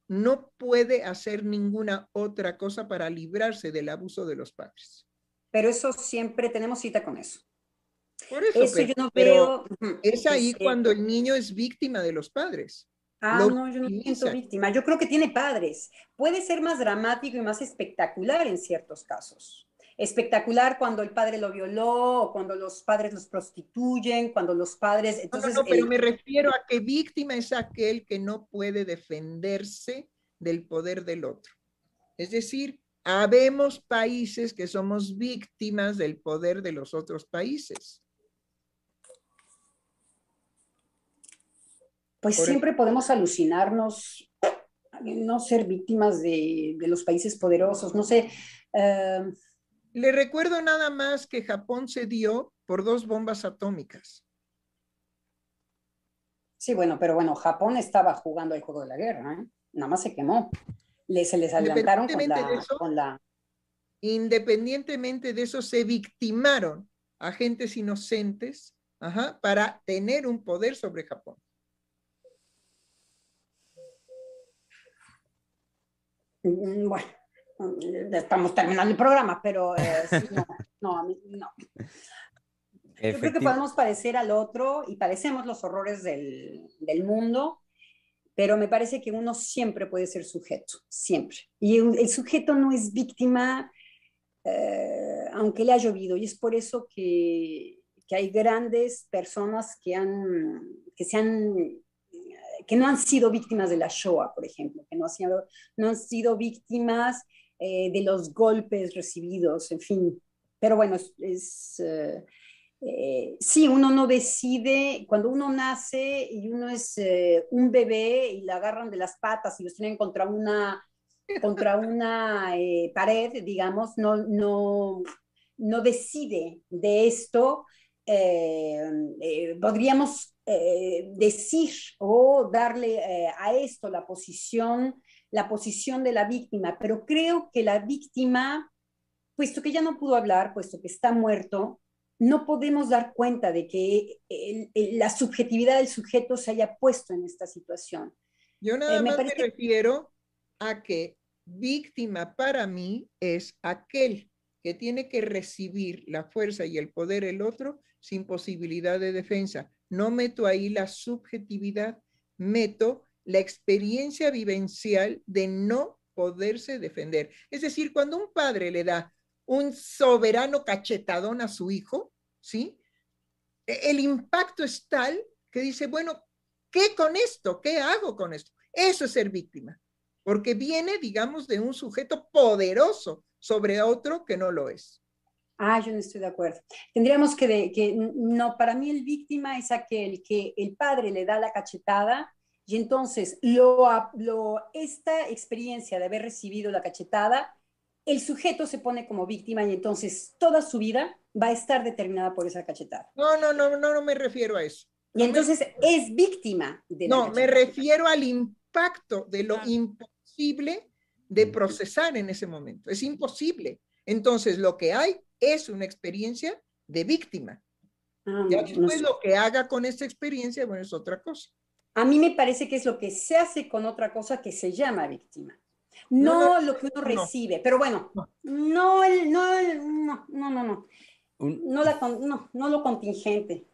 no puede hacer ninguna otra cosa para librarse del abuso de los padres. Pero eso siempre tenemos cita con eso. Por eso, eso pero, yo no veo. Es ahí cuando el niño es víctima de los padres. Ah, Lo no, yo no siento víctima. Yo creo que tiene padres. Puede ser más dramático y más espectacular en ciertos casos. Espectacular cuando el padre lo violó, o cuando los padres los prostituyen, cuando los padres. Entonces, no, no, pero el... me refiero a que víctima es aquel que no puede defenderse del poder del otro. Es decir, habemos países que somos víctimas del poder de los otros países. Pues Por siempre podemos alucinarnos, no ser víctimas de, de los países poderosos, no sé. Uh, le recuerdo nada más que Japón se dio por dos bombas atómicas. Sí, bueno, pero bueno, Japón estaba jugando el juego de la guerra, ¿eh? nada más se quemó. Le, se les adelantaron con la, eso, con la... Independientemente de eso, se victimaron agentes inocentes ajá, para tener un poder sobre Japón. Mm, Bueno, estamos terminando el programa, pero eh, sí, no, no, no. Yo creo que podemos parecer al otro y padecemos los horrores del, del, mundo, pero me parece que uno siempre puede ser sujeto, siempre. Y el sujeto no es víctima, eh, aunque le ha llovido, y es por eso que, que hay grandes personas que, han, que se han que no han sido víctimas de la Shoah, por ejemplo, que no han sido, no han sido víctimas eh, de los golpes recibidos, en fin. Pero bueno, es, es, uh, eh, sí, uno no decide, cuando uno nace y uno es eh, un bebé y le agarran de las patas y los tienen contra una, contra una eh, pared, digamos, no, no, no decide de esto, podríamos decir o darle a esto la posición, la posición de la víctima, pero creo que la víctima, puesto que ya no pudo hablar, puesto que está muerto, no podemos dar cuenta de que la subjetividad del sujeto se haya puesto en esta situación. Yo nada eh, más me refiero a que víctima para mí es aquel que tiene que recibir la fuerza y el poder el otro sin posibilidad de defensa. No meto ahí la subjetividad, meto la experiencia vivencial de no poderse defender. Es decir, cuando un padre le da un soberano cachetadón a su hijo, ¿sí? E, el impacto es tal que dice, bueno, ¿qué con esto? ¿Qué hago con esto? Eso es ser víctima, porque viene, digamos, de un sujeto poderoso sobre otro que no lo es. Ah, yo no estoy de acuerdo. Tendríamos que, que no, para mí el víctima es aquel que el padre le da la cachetada y entonces lo, lo, esta experiencia de haber recibido la cachetada el sujeto se pone como víctima y entonces toda su vida va a estar determinada por esa cachetada. No, no, no, no, no me refiero a eso. Y entonces es víctima de la No, me refiero al impacto de lo imposible de procesar en ese momento. Es imposible. Entonces, lo que hay es una experiencia de víctima. Ah, ya después lo que haga con esa experiencia, bueno, es otra cosa a mí me parece que es lo que se hace con otra cosa que se llama víctima. No, lo que uno recibe, pero bueno, no el, no el, no, no, no, no. Lo contingente.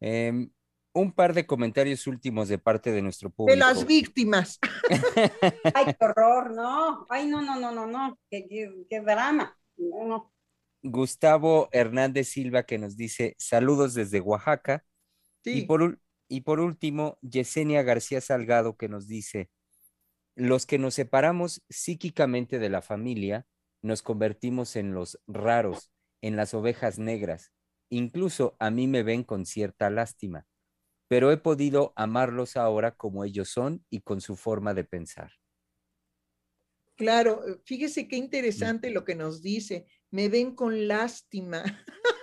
Em, un par de comentarios últimos de parte de nuestro público. De las víctimas. Ay, qué horror, no. Ay, no, no, no, no, no. Qué, drama. Gustavo Hernández Silva que nos dice saludos desde Oaxaca. Sí. Y por, y por último, Yesenia García Salgado que nos dice los que nos separamos psíquicamente de la familia, nos convertimos en los raros, en las ovejas negras. Incluso a mí me ven con cierta lástima, pero he podido amarlos ahora como ellos son y con su forma de pensar. Claro, fíjese qué interesante lo que nos dice. Me ven con lástima.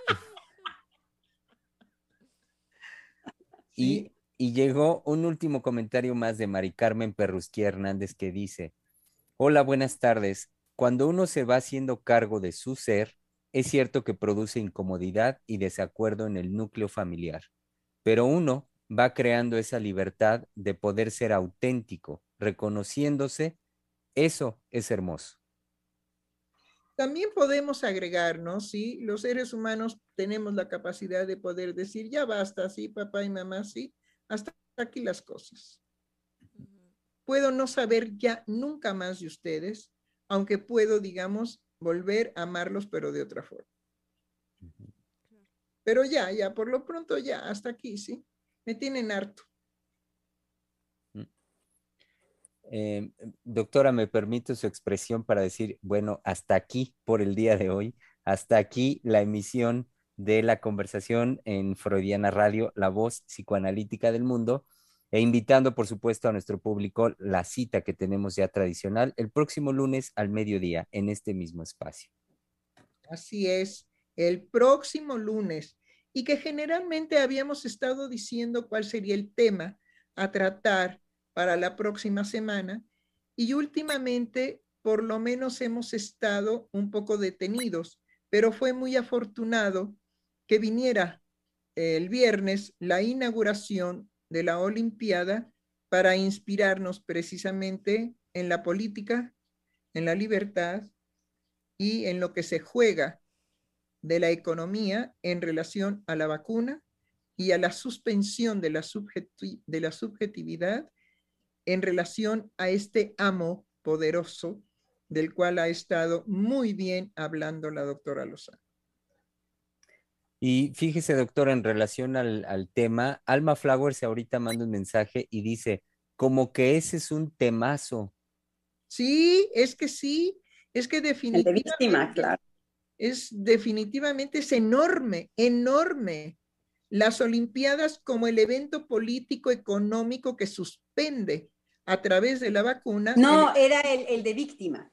y llegó un último comentario más de Mari Carmen Perrusquía Hernández que dice, hola, buenas tardes. Cuando uno se va haciendo cargo de su ser, es cierto que produce incomodidad y desacuerdo en el núcleo familiar, pero uno va creando esa libertad de poder ser auténtico, reconociéndose. Eso es hermoso. También podemos agregarnos, ¿sí? Los seres humanos tenemos la capacidad de poder decir, ya basta, sí, papá y mamá, sí, hasta aquí las cosas. Puedo no saber ya nunca más de ustedes, aunque puedo, digamos, volver a amarlos, pero de otra forma. Pero ya, ya, por lo pronto ya, hasta aquí, ¿sí? Me tienen harto. Eh, doctora, ¿me permite su expresión para decir, bueno, hasta aquí por el día de hoy, hasta aquí la emisión de la conversación en Freudiana Radio, la voz psicoanalítica del mundo, e invitando, por supuesto, a nuestro público la cita que tenemos ya tradicional el próximo lunes al mediodía en este mismo espacio. Así es, el próximo lunes, y que generalmente habíamos estado diciendo cuál sería el tema a tratar para la próxima semana, y últimamente por lo menos hemos estado un poco detenidos, pero fue muy afortunado que viniera el viernes la inauguración de la Olimpiada para inspirarnos precisamente en la política, en la libertad y en lo que se juega de la economía en relación a la vacuna y a la suspensión de la, de la subjetividad en relación a este amo poderoso del cual ha estado muy bien hablando la doctora Lozano. Y fíjese, doctor, en relación al, tema, Alma Flowers ahorita manda un mensaje y dice, como que ese es un temazo. Sí, es que sí, es que definitivamente. víctima, claro. es definitivamente, es enorme, enorme. Las Olimpiadas como el evento político económico que suspende a través de la vacuna. No, era el, el de víctima.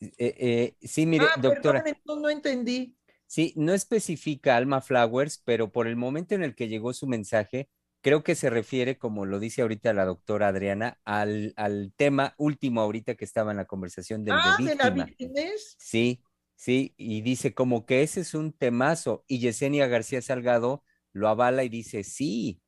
Eh, eh, sí, mire, ah, doctora. Perdón, no entendí. Sí, no especifica Alma Flowers, pero por el momento en el que llegó su mensaje, creo que se refiere, como lo dice ahorita la doctora Adriana, al, al tema último ahorita que estaba en la conversación del ah, de víctima. ¿de la victimez? Sí, sí, y dice como que ese es un temazo, y Yesenia García Salgado lo avala y dice sí.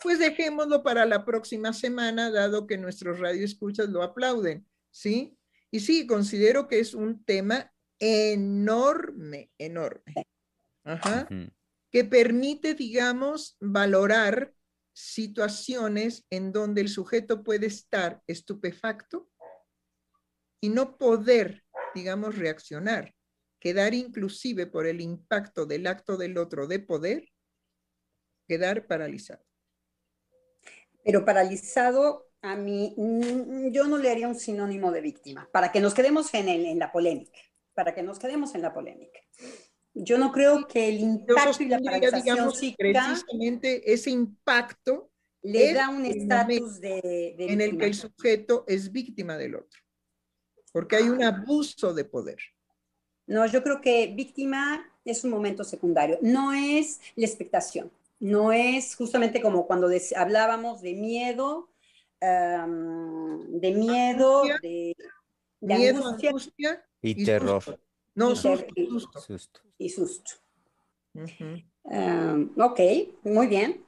Pues dejémoslo para la próxima semana, dado que nuestros radioescuchas lo aplauden, ¿sí? Y sí, considero que es un tema enorme, enorme. Ajá. Que permite, digamos, valorar situaciones en donde el sujeto puede estar estupefacto y no poder, digamos, reaccionar, quedar inclusive por el impacto del acto del otro de poder, quedar paralizado. Pero paralizado a mí, mm, yo no le haría un sinónimo de víctima, para que nos quedemos en, el, en la polémica, para que nos quedemos en la polémica. Yo no creo que el impacto y la paralización psíquica... Precisamente ese impacto le da un estatus de, de En el que el sujeto es víctima del otro, porque hay un abuso de poder. No, yo creo que víctima es un momento secundario, no es la expectación, no es justamente como cuando hablábamos de miedo, de miedo, de, angustia, y, terror. No, susto, Y susto. ok, muy bien.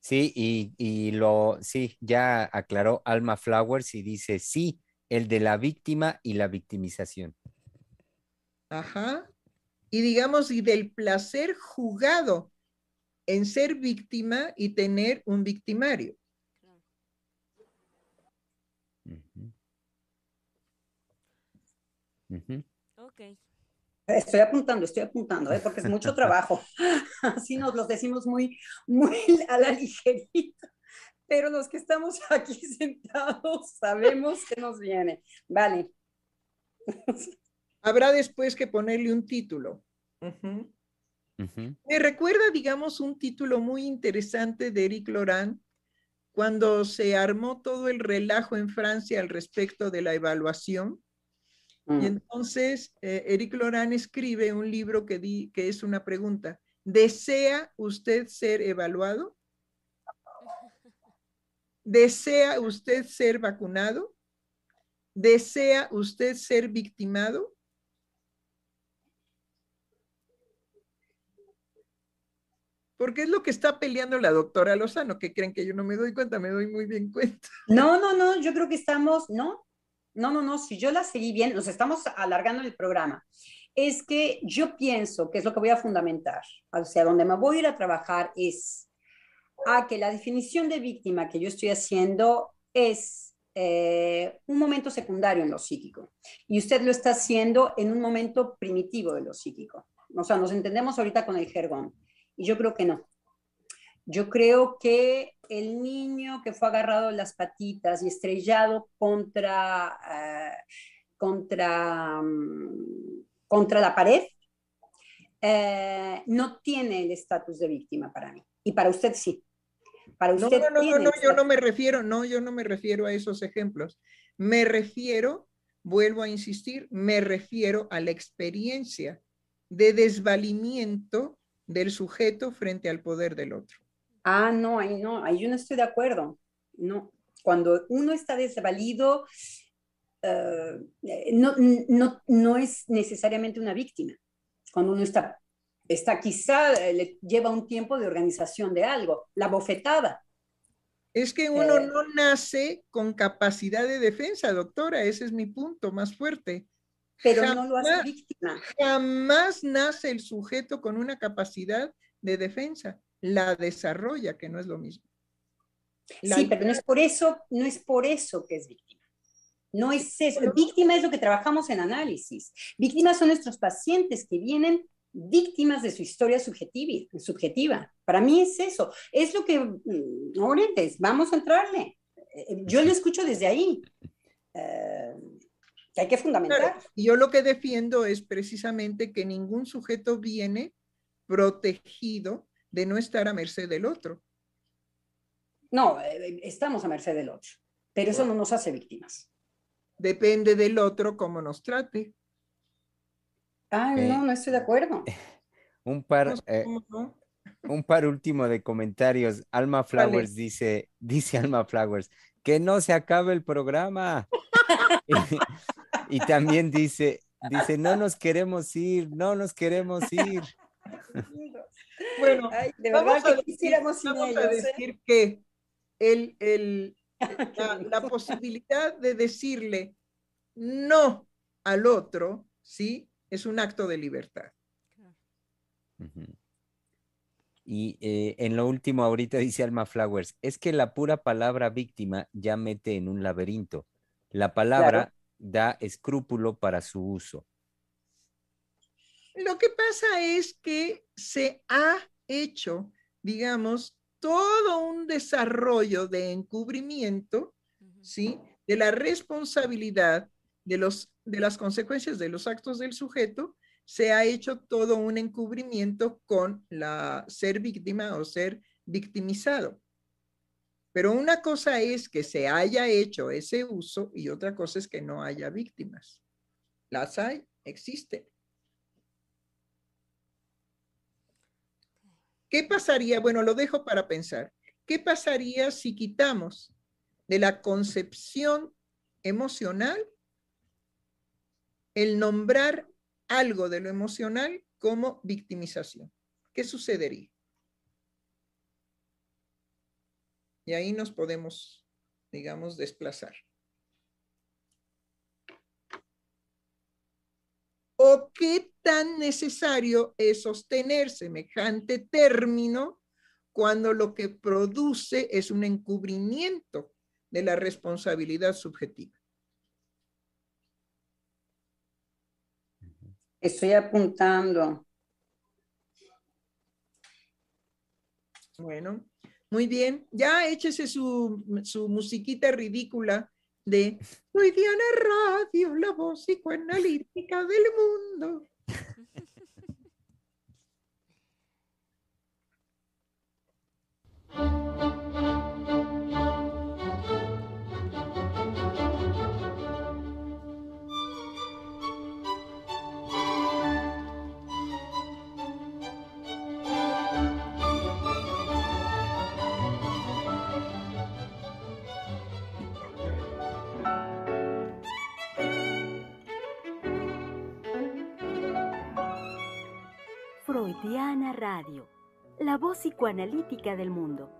Sí, y, y, lo, sí, ya aclaró Alma Flowers y dice, sí, el de la víctima y la victimización. Ajá. Y digamos, y del placer jugado en ser víctima y tener un victimario. Estoy apuntando, estoy apuntando, ¿eh? porque es mucho trabajo. Así nos los decimos muy, muy a la ligerita. Pero los que estamos aquí sentados sabemos que nos viene. Vale. Habrá después que ponerle un título. Me recuerda, digamos, un título muy interesante de Eric Laurent cuando se armó todo el relajo en Francia al respecto de la evaluación. Y mm. entonces eh, Eric Laurent escribe un libro que, di, que es una pregunta. ¿Desea usted ser evaluado? ¿Desea usted ser vacunado? ¿Desea usted ser victimado? Porque es lo que está peleando la doctora Lozano, que creen que yo no me doy cuenta, me doy muy bien cuenta. No, no, no, yo creo que estamos, no, no, no, no, si yo la seguí bien, nos estamos alargando el programa. Es que yo pienso que es lo que voy a fundamentar, o sea, donde me voy a ir a trabajar es a que la definición de víctima que yo estoy haciendo es eh, un momento secundario en lo psíquico y usted lo está haciendo en un momento primitivo de lo psíquico. O sea, nos entendemos ahorita con el jergón. Y yo creo que no. Yo creo que el niño que fue agarrado en las patitas y estrellado contra, eh, contra, mm, contra la pared eh, no tiene el estatus de víctima para mí. Y para usted sí. Para usted no, no, no, no, yo no me refiero, no, yo no me refiero a esos ejemplos. Me refiero, vuelvo a insistir, me refiero a la experiencia de desvalimiento del sujeto frente al poder del otro. Ah, no, ahí no, ahí yo no estoy de acuerdo. No, cuando uno está desvalido, eh, no, no, no, es necesariamente una víctima. Cuando uno está, está quizá eh, le lleva un tiempo de organización de algo, la bofetada. Es que uno eh. no nace con capacidad de defensa, doctora, ese es mi punto más fuerte pero no lo hace víctima. Jamás nace el sujeto con una capacidad de defensa, la desarrolla, que no es lo mismo. sí, pero no es por eso, no es por eso que es víctima. No es eso. Víctima es lo que trabajamos en análisis. Víctimas son nuestros pacientes que vienen víctimas de su historia subjetiva. subjetiva. Para mí es eso. Es lo que, mm, vamos a entrarle. Eh, yo lo escucho desde ahí. Eh, Que hay que fundamentar. Y yo lo que defiendo es precisamente que ningún sujeto viene protegido de no estar a merced del otro. No, eh, estamos a merced del otro, pero eso no nos hace víctimas. Depende del otro cómo nos trate. Ah, Eh, no, no estoy de acuerdo. Un par, eh, un par último de comentarios. Alma Flowers dice, dice Alma Flowers, que no se acabe el programa. y, también dice, dice, no nos queremos ir, no nos queremos ir. Bueno, Ay, de vamos verdad a que decir- quisiéramos sin vamos a. ¿eh? decir que el, el- la, la posibilidad de decirle no al otro, ¿sí? Es un acto de libertad. Y eh, en lo último, ahorita dice Alma Flowers, es que la pura palabra víctima ya mete en un laberinto. La palabra da escrúpulo para su uso. Lo que pasa es que se ha hecho, digamos, todo un desarrollo de encubrimiento, ¿sí? De la responsabilidad de, los, de las consecuencias de los actos del sujeto, se ha hecho todo un encubrimiento con la ser víctima o ser victimizado. Pero una cosa es que se haya hecho ese uso y otra cosa es que no haya víctimas. Las hay, existen. ¿Qué pasaría? Bueno, lo dejo para pensar. ¿Qué pasaría si quitamos de la concepción emocional el nombrar algo de lo emocional como victimización? ¿Qué sucedería? Y ahí nos podemos, digamos, desplazar. ¿O qué tan necesario es sostener semejante término cuando lo que produce es un encubrimiento de la responsabilidad subjetiva? Estoy apuntando. Bueno, muy bien. Ya échese su, su musiquita ridícula de Soy Diana Radio, la voz psicoanalítica del mundo. Freudiana Radio, la voz psicoanalítica del mundo.